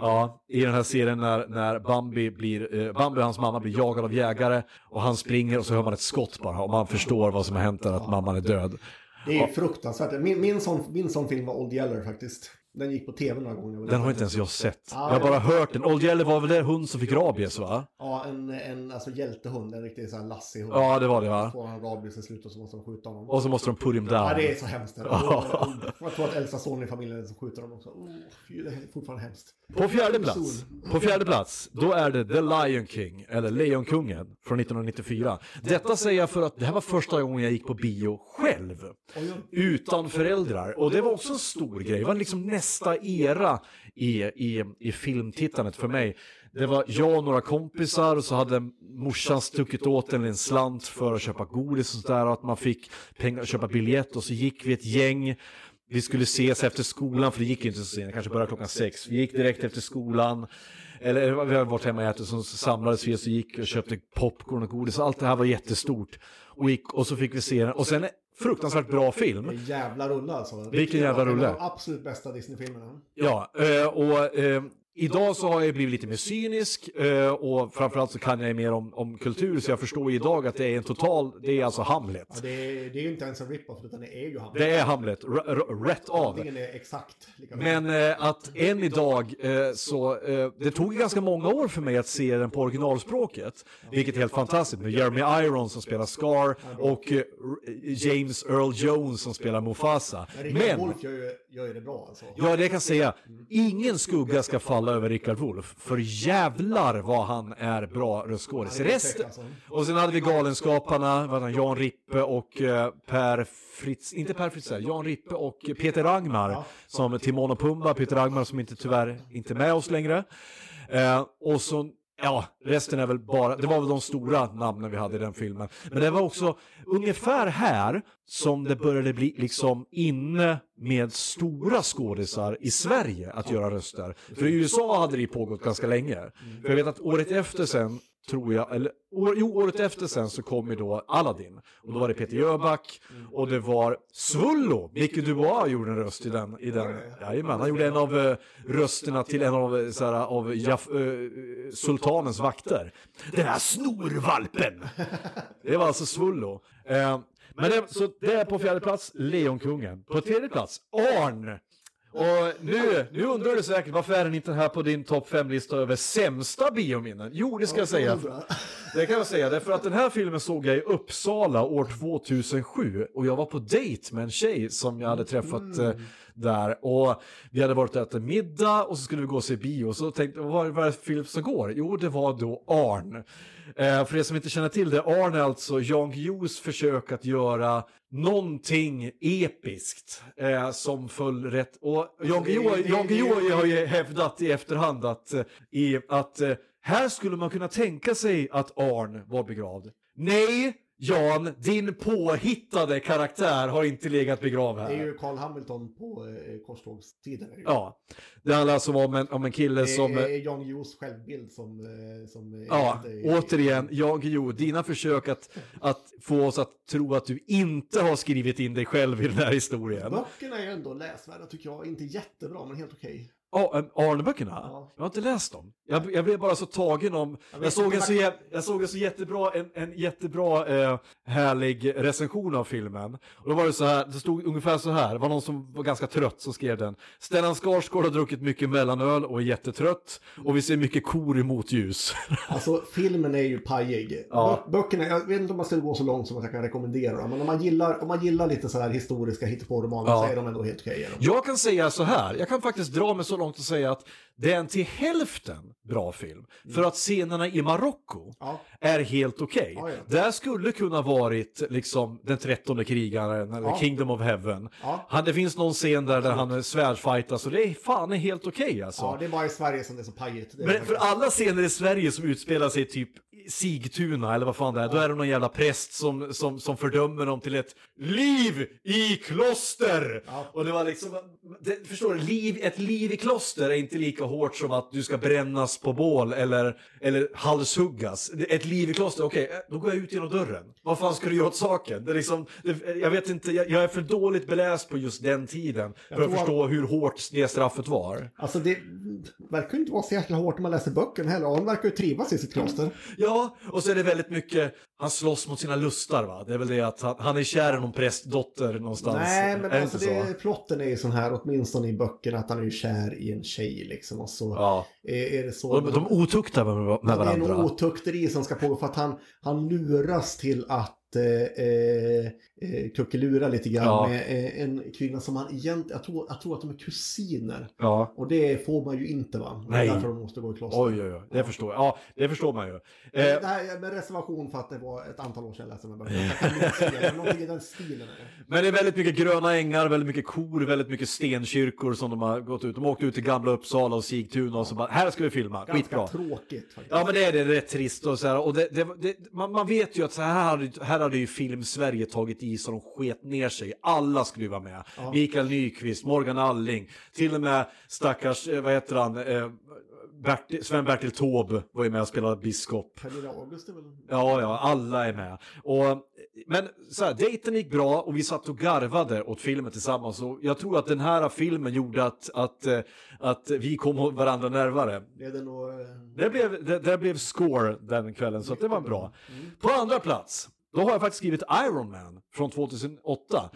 Ja, i den här serien när, när Bambi, blir, eh, Bambi och hans mamma blir jagade av jägare och han springer och så hör man ett skott bara och man förstår vad som har hänt där, att mamman är död. Det är fruktansvärt. Min, min, sån, min sån film var Old Yeller faktiskt. Den gick på tv några gånger. Den har inte ens jag sett. Ja, Jag har bara hört den. Old Yeller var väl det hund som fick rabies va? Ja, en, en alltså, hjältehund. En riktig sån här hund. Ja, det var det va? Får han rabies i slutet och så måste de skjuta honom. Och så måste de put him Ja, down. det är så hemskt. Jag tror att äldsta sonen i familjen är som skjuter dem också. Oh, det är fortfarande hemskt. På fjärde plats, på fjärde plats, då är det The Lion King, eller Lejonkungen, från 1994. Detta säger jag för att det här var första gången jag gick på bio själv. Utan föräldrar. Och det var också en stor grej. Det var liksom nästa era i, i, i filmtittandet för mig. Det var jag och några kompisar och så hade morsan stuckit åt en en slant för att köpa godis och sådär och att man fick pengar att köpa biljett och så gick vi ett gäng vi skulle ses efter skolan, för det gick ju inte så sent, kanske bara klockan sex. Vi gick direkt efter skolan, eller vi har varit hemma och ätit, så samlades vi och så gick och köpte popcorn och godis. Allt det här var jättestort. Och, gick, och så fick vi se den. Och sen fruktansvärt bra film. En jävla rulle alltså. Vilken jävla rulle. Absolut bästa Disney-filmerna. Ja, eh, och eh, idag så har jag blivit lite mer cynisk eh, och framförallt så kan jag mer om, om kultur så jag förstår idag att det är en total, det är alltså Hamlet. Ja, det, är, det är ju inte ens en rip-off utan det är ju Hamlet. Det är Hamlet, rätt av. Exakt. Men eh, att än idag eh, så, eh, det tog ganska många år för mig att se den på originalspråket. Vilket är helt fantastiskt med Jeremy Irons som spelar Scar och eh, James Earl Jones som spelar Mufasa. Men gör ju, gör ju det bra alltså. ja det kan jag säga, ingen skugga ska falla över Richard Wolff. För jävlar vad han är bra röstskådis. Rest, alltså. och sen hade vi Galenskaparna, vad heter han, Jan Rippe och eh, Per Fritz, inte Per Fritz, Jan Rippe och Peter Rangmar som Timon och Pumba, Peter Rangmar som inte tyvärr inte är med oss längre. Eh, och så, ja, resten är väl bara, det var väl de stora namnen vi hade i den filmen. Men det var också ungefär här som det började bli liksom inne med stora skådisar i Sverige att göra röster. För i USA hade det pågått ganska länge. För jag vet att året efter sen tror jag, eller år, jo, året efter sen så kom ju då Aladdin. Och då var det Peter Jöback och det var Svullo, Micke Dubois gjorde en röst i den. I den jajamän, han gjorde en av eh, rösterna till en av, eh, så här, av Jaff, eh, sultanens vakter. Den här snorvalpen! Det var alltså Svullo. Eh, men det, så det är på fjärde plats Lejonkungen. På tredje plats Arn. Och nu, nu undrar du säkert varför är den inte här på din topp 5-lista över sämsta biominnen? Jo, det ska jag säga. Det kan jag säga, därför att den här filmen såg jag i Uppsala år 2007 och jag var på dejt med en tjej som jag hade träffat eh, där och vi hade varit och ätit middag och så skulle vi gå och se bio och så tänkte jag, vad vad är det för film som går? Jo, det var då Arn. Eh, för er som inte känner till det, Arn är alltså Jan Guillous försök att göra någonting episkt eh, som föll rätt. Och Jan Guillou Jan Guillou har ju hävdat i efterhand att, eh, i, att eh, här skulle man kunna tänka sig att Arn var begravd. Nej, Jan, din påhittade karaktär har inte legat begravd här. Det är ju Carl Hamilton på eh, korstågstiden. är det. Ja, det handlar alltså om en, om en kille Det som... är Jan Guillous självbild som... eh, som är Ja, inte- återigen, Jan Guillou, dina försök att, att få oss att tro att du inte har skrivit in dig själv i den här historien. Böckerna är ju ändå läsvärda tycker jag. Inte jättebra, men helt okej. Arne-böckerna? Ja. Jag har inte läst dem. Jag, jag blev bara så tagen om... Jag vet såg en så, jä, jag såg en så jättebra, en, en jättebra eh, härlig recension av filmen. Och då var det så här, det stod ungefär så här, det var någon som var ganska trött som skrev den. Stellan Skarsgård har druckit mycket mellanöl och är jättetrött. Och vi ser mycket kor i motljus. Alltså filmen är ju pajig. Ja. Bö- Böckerna, jag vet inte om man skulle gå så långt som att jag kan rekommendera dem. Men om man gillar, om man gillar lite så här historiska hittepåromaner Ja. så är de ändå helt okej. Jag kan säga så här, jag kan faktiskt dra mig så långt att säga att det är en till hälften bra film. För att scenerna i Marocko Mm. Ja. är helt okej. Ja, ja. Där skulle kunna varit liksom den trettonde krigaren eller. Kingdom of Heaven. Han, det finns någon scen där, där han svärdsfightas och det är fan är helt okej alltså. Ja, det är bara i Sverige som det är så pajigt. Är Men för alla scener i Sverige som utspelar sig typ Sigtuna eller vad fan det är, då är det någon jävla präst som, som, som fördömer dem till ett liv i kloster! Och det var liksom, det, förstår du, liv, ett liv i kloster är inte lika hårt som att du ska brännas på bål eller, eller halshuggas. Ett liv i kloster, okej, eh, då går jag ut genom dörren. Vad fan ska du göra åt saken? Det är liksom, det, jag vet inte, jag, jag är för dåligt beläst på just den tiden för att förstå hur hårt det straffet var. Alltså det verkar inte vara så jäkla hårt när man läser böckerna heller. Han verkar ju trivas i sitt kloster. Ja, och så är det väldigt mycket, han slåss mot sina lustar va? Det är väl det att han, han är kär i någon prästdotter någonstans. Nej, men alltså det, plotten är ju sån här, åtminstone i böckerna, att han är ju kär i en tjej liksom. Och så Ja. är, är det så. De, de otuktar med, med Ja, det är varandra. nog otukteri som ska pågå för att han, han luras till att eh, eh, kuckelura lite grann Ja. med eh, en kvinna som han egentligen, jag tror, jag tror att de är kusiner. Ja. Och det får man ju inte va? Nej. Därför de måste gå i kloster. Oj, oj, oj. Det förstår jag. Ja, det förstår man ju. Eh, Det här är med reservation för att det var ett antal år sedan jag läste den här Någonting i den stilen är det. Men det är väldigt mycket gröna ängar, väldigt mycket kor, väldigt mycket stenkyrkor som de har gått ut. De åkte ut till Gamla Uppsala och Sigtuna och så bara, här ska vi filma, Ganska skitbra. tråkigt faktiskt. Ja men det är det, rätt trist och så här, och det, det, det, man, man vet ju att så här, här hade ju film-Sverige tagit i så de sket ner sig. Alla skulle vara med. Mikael Nyqvist, Morgan Alling, till och med stackars, eh, vad heter han, eh, Bertil, Sven-Bertil Taube var ju med och spelade biskop. Pernilla August är väl... Ja, ja, alla är med. Och, men så här, dejten gick bra och vi satt och garvade åt filmen tillsammans. Och jag tror att den här filmen gjorde att, att, eh, att vi kom varandra närmare. Det nog... Det blev, det, det blev score den kvällen, så att det var bra. På andra plats, då har jag faktiskt skrivit Iron Man från 2008.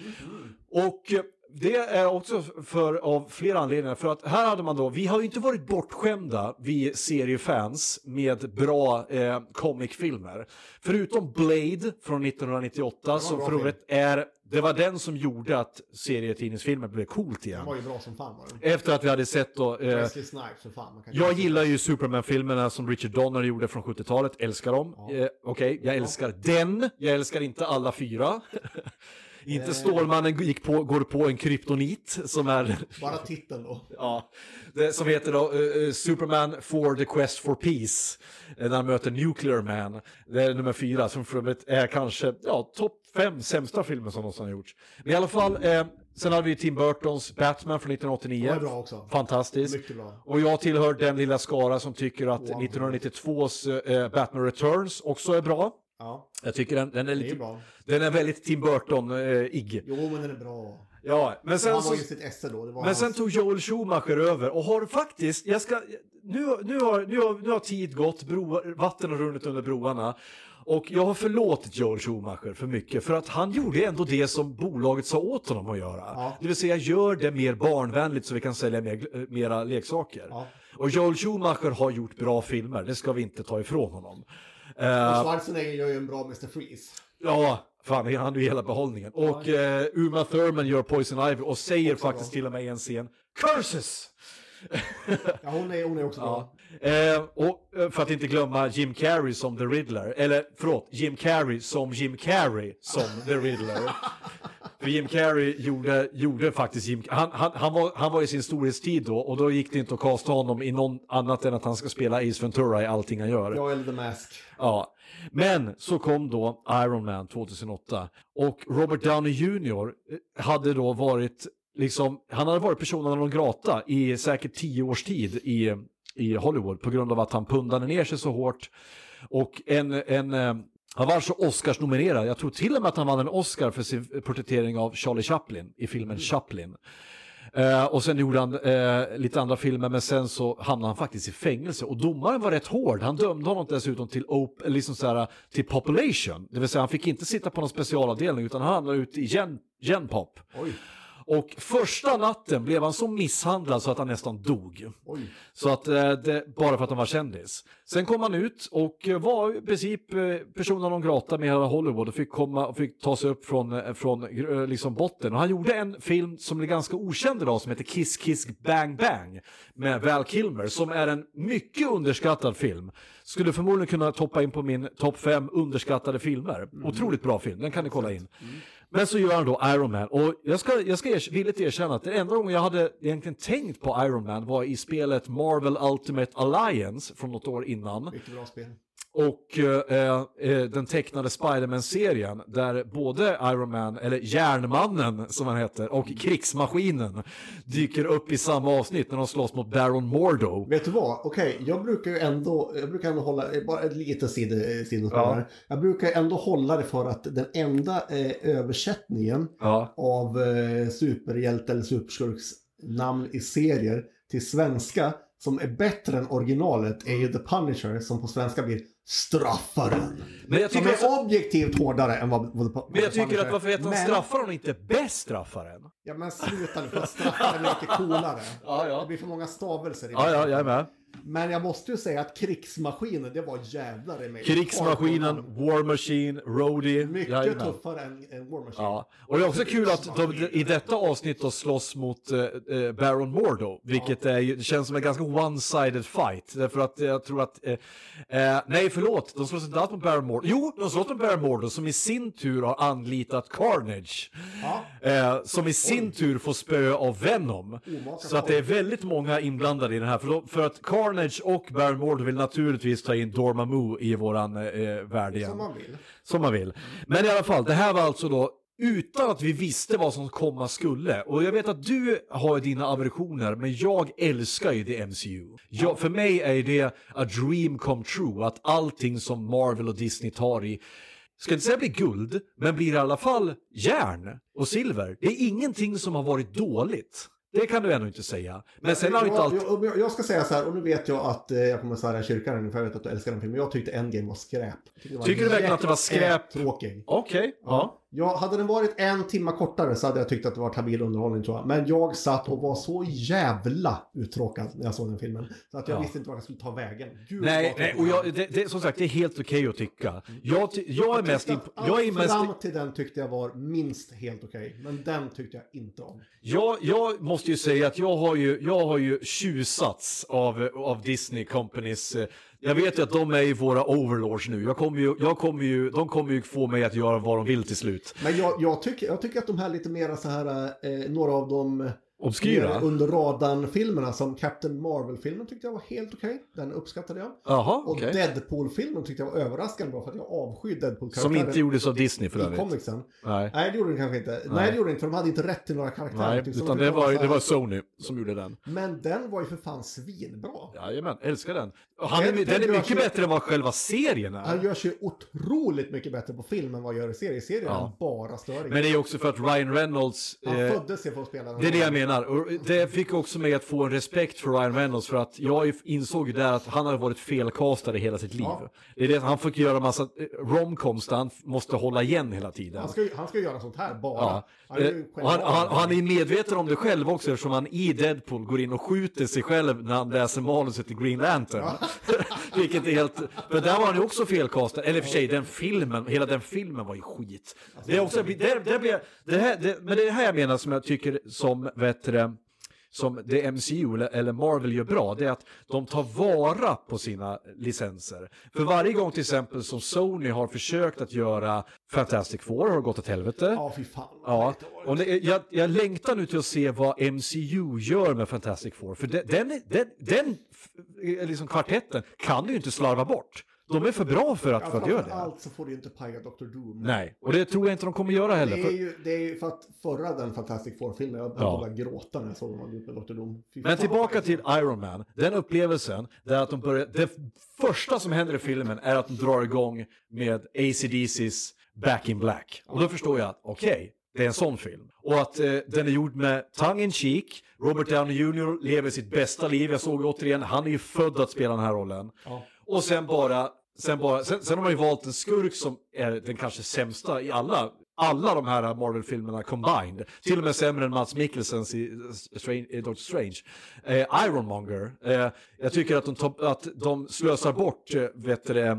Och eh, det är också för, av flera anledningar. För att här hade man då, vi har ju inte varit bortskämda, vi seriefans, med bra eh, comicfilmer. Förutom Blade från 1998, som för övrigt är, det var den som gjorde att serietidningsfilmer blev coolt igen. Den var ju bra som fan var den. Efter att vi hade sett då... Eh, Wesley Snipes för fan. Man kan jag gillar ju Superman-filmerna som Richard Donner gjorde från 70-talet, älskar dem. Eh, Okej, jag älskar den, jag älskar inte alla fyra. inte Stålmannen gick på, går på en kryptonit som är... Bara titeln då. Ja, det, som heter då eh, eh, Superman for the Quest for Peace. eh, när han möter Nuclear Man. Det är nummer fyra som för övrigt är kanske ja, topp fem sämsta filmer som någonsin har gjorts. Men i alla fall, eh, sen hade vi Tim Burtons Batman från 1989. Det var bra också. Fantastiskt. Mycket bra. Och jag tillhör den lilla skara som tycker att 1992s eh, Batman Returns också är bra. Ja, Jag tycker den, den är det är lite... bra. Den är väldigt Tim Burton-ig. Jo, men den är bra. ja, men sen så... Men hans... sen tog Joel Schumacher över och har faktiskt, jag ska, nu, nu, har, nu, har, nu har tid gått, bro, vatten har runnit under broarna. Och jag har förlåtit Joel Schumacher för mycket för att han gjorde ändå det som bolaget sa åt honom att göra. Ja. Det vill säga gör det mer barnvänligt så vi kan sälja mer, mera leksaker. Ja. Och Joel Schumacher har gjort bra filmer, det ska vi inte ta ifrån honom. Eh, Och Schwarzenegger gör ju en bra Mr. Freeze. Ja, fan han är ju hela behållningen. Och eh, Uma Thurman gör Poison Ivy och säger faktiskt till och med i en scen Curses! Ja, hon är, hon är också bra. Eh, och eh, för att inte glömma Jim Carrey som The Riddler. Eller förlåt, Jim Carrey som Jim Carrey som The Riddler. För Jim Carrey gjorde, gjorde faktiskt Jim han, han, han, var, han var i sin storhetstid då och då gick det inte att kasta honom i någon annat än att han ska spela Ace Ventura i allting han gör. Jag eller The Mask. Ja, men så kom då Iron Man 2008 och Robert Downey Jr hade då varit liksom, han hade varit personen non grata i säkert tio års tid i, i Hollywood på grund av att han pundade ner sig så hårt och en, en eh, han var så Oscars-nominerad, jag tror till och med att han vann en Oscar för sin porträttering av Charlie Chaplin i filmen Chaplin. Eh, och sen gjorde han eh, lite andra filmer men sen så hamnade han faktiskt i fängelse och domaren var rätt hård. Han dömde honom dessutom till, op- liksom så här, till population. Det vill säga han fick inte sitta på någon specialavdelning utan han hamnade ute i gen, genpop. Oj, och första natten blev han så misshandlad så att han nästan dog. oj. Så att eh, det, bara för att han var kändis. Sen kom han ut och var i princip eh, personen non grata med hela Hollywood och fick, komma, och fick ta sig upp från, eh, från liksom botten. Och han gjorde en film som är ganska okänd idag som heter Kiss Kiss Bang Bang med Val Kilmer som är en mycket underskattad film. Skulle förmodligen kunna toppa in på min topp fem underskattade filmer. Otroligt bra film, den kan ni kolla in. Men så gör han då Iron Man och jag ska, jag ska er, villigt erkänna att den enda gången jag hade egentligen tänkt på Iron Man var i spelet Marvel Ultimate Alliance från något år innan. Mycket bra spel. Och eh, eh, den tecknade Spider-Man-serien där både Iron Man, eller Järnmannen som han heter, och Krigsmaskinen dyker upp i samma avsnitt när de slåss mot Baron Mordo. Vet du vad? Okej, jag brukar ju ändå, jag brukar ändå hålla, eh, bara ett litet sid- sidospår Ja. här. Jag brukar ändå hålla det för att den enda eh, översättningen Ja. av eh, superhjälte eller superskurks namn i serier till svenska som är bättre än originalet är ju The Punisher som på svenska blir Straffaren. Men jag Som tycker, är alltså, objektivt hårdare än vad, vad, vad men jag tycker att varför heter han Men- straffaren och inte bäststraffaren? Ja men sluta nu, för att straffaren är mycket coolare. Ja, ja. Det blir för många stavelser i Ja, ja, jag är med. Men jag måste ju säga att krigsmaskinen, det var jävlar i mig. Krigsmaskinen, War Machine, Rhodey. Mycket Jajamän. tuffare än, än War Machine. Ja, och det är också kul att de i detta avsnitt då slåss mot eh, eh, Baron Mordo, vilket är, ju- det känns som en ganska one-sided fight. Därför att jag tror att, eh, eh, nej förlåt, de slåss inte alls mot Baron Mordo. Jo, de slåss mot Baron Mordo som i sin tur har anlitat Carnage. Eh, som i sin tur får spö av Venom. Så att det är väldigt många inblandade i den här. För, då, för att Carnage och Baron Mordo vill naturligtvis ta in Dormammu i våran eh, värld igen. Som man vill. Som man vill. Men i alla fall, det här var alltså då utan att vi visste vad som komma skulle. Och jag vet att du har dina aversioner, men jag älskar ju det MCU. Jag, för mig är det a dream come true, att allting som Marvel och Disney tar i ska inte säga blir guld, men blir i alla fall järn och silver. Det är ingenting som har varit dåligt. Det kan du ändå inte säga. Men sen har ju inte jag, allt... jag, jag, jag ska säga så här, och nu vet jag att eh, jag kommer svära i kyrkan, för jag vet att du älskar den filmen. Jag tyckte Endgame var skräp. Tyckte var Tycker du verkligen att det var skräp? Tråkig. Okej, ja. Ja, hade den varit en timma kortare så hade jag tyckt att det var habil underhållning tror jag. Men jag satt och var så jävla uttråkad när jag såg den filmen. Så att jag Ja. visste inte vad jag skulle ta vägen. Gud, Nej, nej och jag, det, det, som sagt, det är helt okej att tycka. Jag, ty, jag är mest... jag är mest... fram till den tyckte jag var minst helt okej. Men den tyckte jag inte om. Jag, jag måste ju säga att jag har ju, jag har ju tjusats av, av Disney Companies. Jag vet ju att de är ju våra overlords nu. Jag kommer ju, jag kommer ju, de kommer ju få mig att göra vad de vill till slut. Men jag, jag, tycker, jag tycker att de här lite mera så här, eh, några av de Obskyra? under radarn-filmerna som Captain Marvel-filmen tyckte jag var helt okej. Den uppskattade jag. Jaha, Och okej. Deadpool-filmen tyckte jag var överraskande bra för att jag avskyr Deadpool-karaktärer. Som inte gjordes av Disney för i övrigt. comicsen. Nej. Nej, det gjorde den kanske inte. Nej, det gjorde den inte för de hade inte rätt till några karaktärer. Nej, utan de det var, det var Sony som gjorde den. Men den var ju för fan svinbra. Jajamän, älskar den. Och Han är, Den- den är mycket sig- bättre än vad själva serien är. Han gör sig otroligt mycket bättre på film än vad han gör i serie. I serien är Ja. han bara störig. Men det är också för att Ryan Reynolds... Han eh, föddes ju för att spela den Det är det jag menar. Och det fick också mig att få en respekt för Ryan Reynolds för att jag insåg ju där att han har varit felkastad i hela sitt liv. Ja. Det är det, han fick göra massa eh, romcoms där han måste hålla igen hela tiden. Han ska, han ska göra sånt här bara. Ja. Han är Eh, Och han, han, han är medveten om det själv också eftersom han i Deadpool går in och skjuter sig själv när han läser manuset till Green Lantern. Vilket är helt... För där var han ju också felkastad. Eller för sig, den filmen, hela den filmen var ju skit. Det är också, det, det, blir- det här, det, men det är det här jag menar som jag tycker som, vet du det, som det MCU eller- Marvel gör bra, det är att de tar vara på sina licenser. För varje gång till exempel som Sony har försökt att göra Fantastic Four har gått åt helvete. Ja, fy fan. Ja, och det, jag, jag längtar nu till att se vad MCU gör med Fantastic Four. För den, den, den, den liksom kvartetten kan du ju inte slarva bort. De är för bra för att, Ja, för att göra det. Allt så får du inte paja Dr. Doom. Nej, och det tror jag inte de kommer göra heller. Det är, ju, det är ju för att förra den Fantastic Four-filmen, jag Ja. började gråta när jag såg gjort med Dr. Doom. Men tillbaka till Iron Man. Den upplevelsen, där att de börjar, det första som händer i filmen är att de drar igång med AC/DC's Back in Black. Och då förstår jag att, okej, det är en sån film. Och att eh, den är gjord med tongue in cheek. Robert Downey Jr. lever sitt bästa liv. Jag såg återigen, han är ju född att spela den här rollen. Och sen bara, sen bara, sen, sen har man ju valt en skurk som är den kanske sämsta i alla alla de här Marvel-filmerna combined. Till och med sämre än Mats Mikkelsens i Strange, i Doctor Strange. Eh, Ironmonger. Eh, jag tycker att de, tar- att de slösar bort, eh, vet du eh,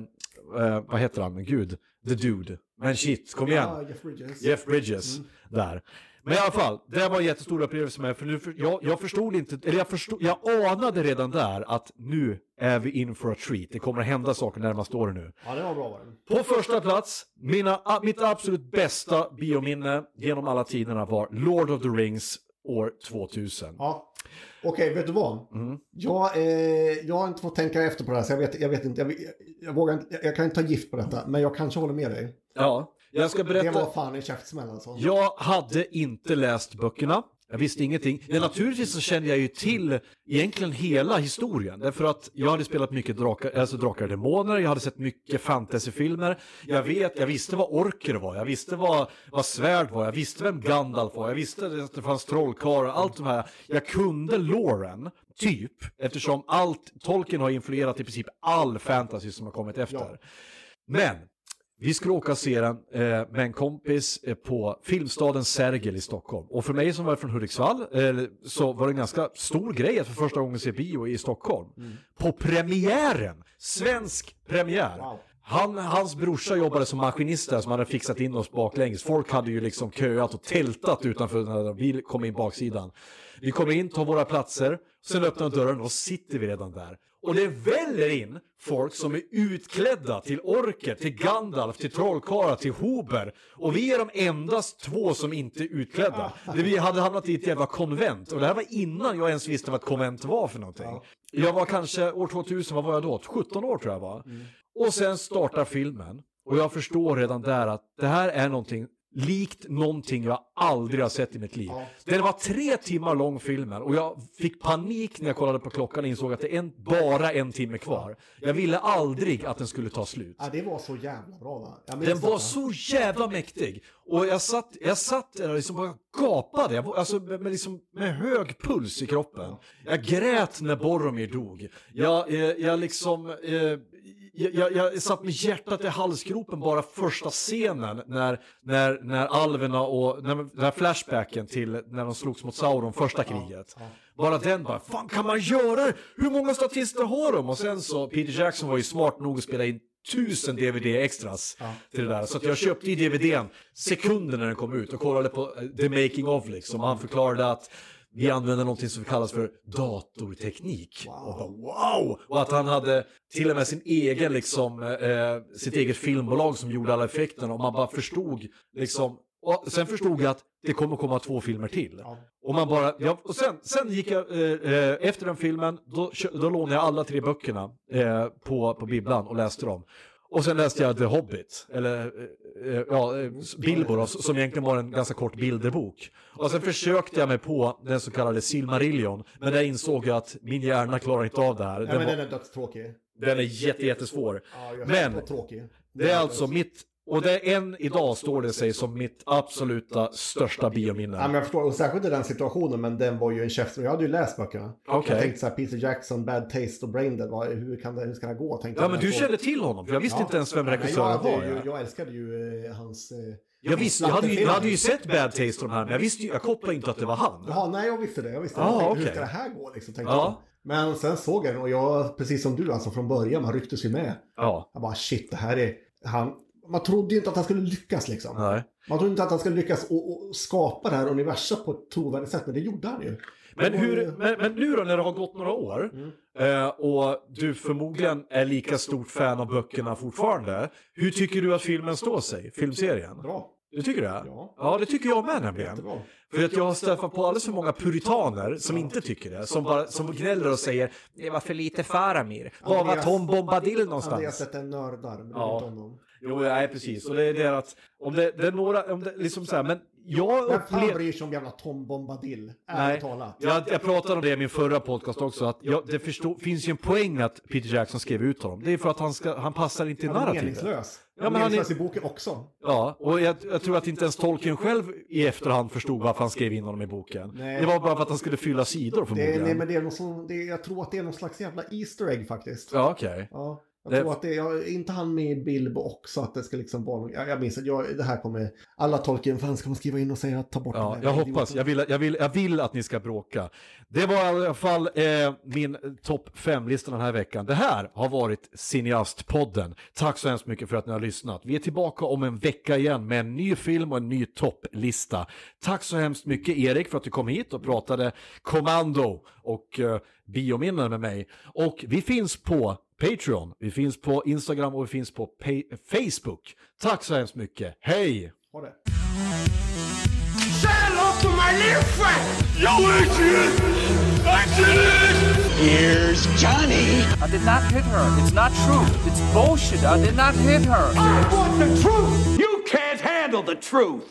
vad heter han, gud, The Dude. Men shit, kom igen. Jeff Bridges. Jeff Bridges där. Men i alla fall, det var en jättestor upplevelse med för nu, för, jag, jag förstod inte, eller jag förstod, jag anade redan där att nu är vi in for a treat. Det kommer att hända saker närmaste åren nu. Ja, det var bra var den. På första plats, mina, mitt absolut bästa biominne genom alla tiderna var Lord of the Rings år 2000. Ja. Okej, vet du vad? Mm. Jag, eh, jag har inte fått tänka efter på det här, så jag vet, jag vet inte. Jag, jag, jag, vågar inte jag, jag kan inte ta gift på detta, men jag kanske håller med dig. Ja, jag ska Det berätta. var fan en käftsmäll alltså. Jag hade inte läst böckerna. Jag visste ingenting. Men naturligtvis så kände jag ju till egentligen hela historien. Därför att jag hade spelat mycket drakar, alltså drakar och demoner, jag hade sett mycket fantasyfilmer. Jag vet, jag visste vad orker var, jag visste vad, vad svärd var, jag visste vem Gandalf var, jag visste att det fanns trollkarlar, allt de här. Jag kunde loren, typ, eftersom allt, Tolkien har influerat i princip all fantasy som har kommit efter. Men Vi skulle åka och se den eh, med en kompis eh, på filmstaden Sergel i Stockholm. Och för mig som var från Hudiksvall eh, så var det en ganska stor grej att för första gången se bio i Stockholm. På premiären! Svensk premiär! Han, hans brorsa jobbade som maskinist där som hade fixat in oss baklänges. Folk hade ju liksom köat och tältat utanför när vi kom in baksidan. Vi kommer in, tar våra platser, sen öppnar dörren och sitter vi redan där. Och det väller in folk som är utklädda till orker, till Gandalf, till trollkarlar, till Hober. Och vi är de endast två som inte är utklädda. Det vi hade hamnat i ett jävla konvent. Och det här var innan jag ens visste vad ett konvent var för någonting. Jag var kanske, år 2000, vad var jag då? 17 år tror jag var. Och sen startar filmen. Och jag förstår redan där att det här är någonting likt någonting jag aldrig har sett i mitt liv. Den var tre timmar lång filmen och jag fick panik när jag kollade på klockan och insåg att det är en, bara en timme kvar. Jag ville aldrig att den skulle ta slut. Ja, det var så jävla bra? Jag Den var så jävla mäktig. Och jag satt, jag satt där och liksom bara gapade. Jag, alltså med, liksom, med hög puls i kroppen. Jag grät när Boromir dog. Jag, eh, jag liksom... Eh, jag, jag, jag satt med hjärtat i halsgropen bara första scenen när, när, när alverna och när, när flashbacken till när de slogs mot Sauron första kriget. Bara den bara, fan kan man göra det? Hur många statister har de? Och sen så, Peter Jackson var ju smart nog att spela in tusen DVD-extras till det där. Så jag köpte i DVDn sekunder när den kom ut och kollade på eh, The Making of liksom. Han förklarade att vi använder någonting som kallas för datorteknik. Och bara, wow! Och att han hade till och med sin egen, liksom, eh, sitt eget filmbolag som gjorde alla effekterna och man bara förstod liksom och sen förstod jag att det kommer komma två filmer till. Och, man bara, ja, och sen, sen gick jag, eh, eh, efter den filmen, då, då lånade jag alla tre böckerna eh, på, på bibblan och läste dem. Och sen läste jag The Hobbit, eller eh, eh, ja, eh, Bilbo då, som egentligen var en ganska kort bilderbok. Och sen försökte jag mig på den så kallade Silmarillion, men där insåg jag att min hjärna klarar inte av det här. Den, men var, den är dödstråkig. den är jätte, jättesvår. Ja, Men men... det är alltså mitt, och det är än idag står det sig som mitt absoluta största biominne. Ja, men jag förstår, och särskilt i den situationen, men den var ju en käft. Jag hade ju läst böckerna. Okej. Jag tänkte så här, Peter Jackson, Bad Taste och Braindead, vad- hur, kan det, hur ska det gå? Tänkte Ja jag men du jag kände till honom, jag visste inte ens vem Ja, regissören jag, var. ju, ja. jag älskade ju eh, hans... Eh, Jag visste, jag hade, ju, jag hade ju sett Bad Taste de här, men jag visste ju, jag kopplade inte att det var han. Jaha, nej jag visste det. Jag visste det. Ja, jag tänkte, Hur okej. ska det här gå liksom? Tänkte Ja. jag. Men sen såg jag den och jag, precis som du alltså från början, man rycktes ju med. Ja, Jag bara shit, det här är... Han, man trodde ju inte att han skulle lyckas liksom. nej. Man trodde inte att han skulle lyckas och, och skapa det här universum på ett trovärdigt sätt, men det gjorde han ju. Men, hur, men, men nu då när det har gått några år eh, och du förmodligen är lika stort fan av böckerna fortfarande. Hur tycker du att filmen står sig, filmserien? Bra. Du tycker det? Ja. ja det tycker jag med nämligen. Jättebra. För att jag har träffat på alldeles för många puritaner som inte tycker det. Som, bara, som gnäller och säger det var för lite Faramir. Var var Andreas- Tom Bombadil Andreas någonstans? sätter nördar, men det Ja. inte honom. Jo, nej precis. Och det är det att om det, det är några, om det liksom så här, men jag Vem fan bryr sig om jävla Tom Bombadil? Nej, talat. jag, jag pratade om det i min förra podcast också, att jag, det förstå, finns ju en poäng att Peter Jackson skrev ut honom. Det är för att han, ska, han passar inte i Han är narrativet. meningslös. Ja, men han är- meningslös i boken också. Ja, och jag, jag tror att inte ens Tolkien själv i efterhand förstod varför han skrev in honom i boken. Nej. Det var bara för att han skulle fylla sidor Det, förmodligen. är- nej, men det är någon som, det, jag tror att det är någon slags jävla Easter egg faktiskt. Ja, okej. Ja, jag Det- tror att det jag- inte han med i Bilbo också, att det ska liksom vara någon, jag, jag minns att jag, det här kommer, alla Tolkien-fans kommer skriva in och säga att ta bort Ja, den jag hoppas. Jag vill, jag, vill, jag vill att ni ska bråka. Det var i alla fall eh, min topp 5-lista den här veckan. Det här har varit Cineastpodden. Tack så hemskt mycket för att ni har lyssnat. Vi är tillbaka om en vecka igen med en ny film och en ny topplista. Tack så hemskt mycket Erik för att du kom hit och pratade kommando och eh, biominnen med mig. Och vi finns på Patreon, vi finns på Instagram och vi finns på Facebook. Tack så hemskt mycket. Hej! Ha det. Say hello to my little friend! Yo, Adrian! Adrian! Here's Johnny. I did not hit her. It's not true. It's bullshit. I did not hit her. I want the truth! You can't handle the truth!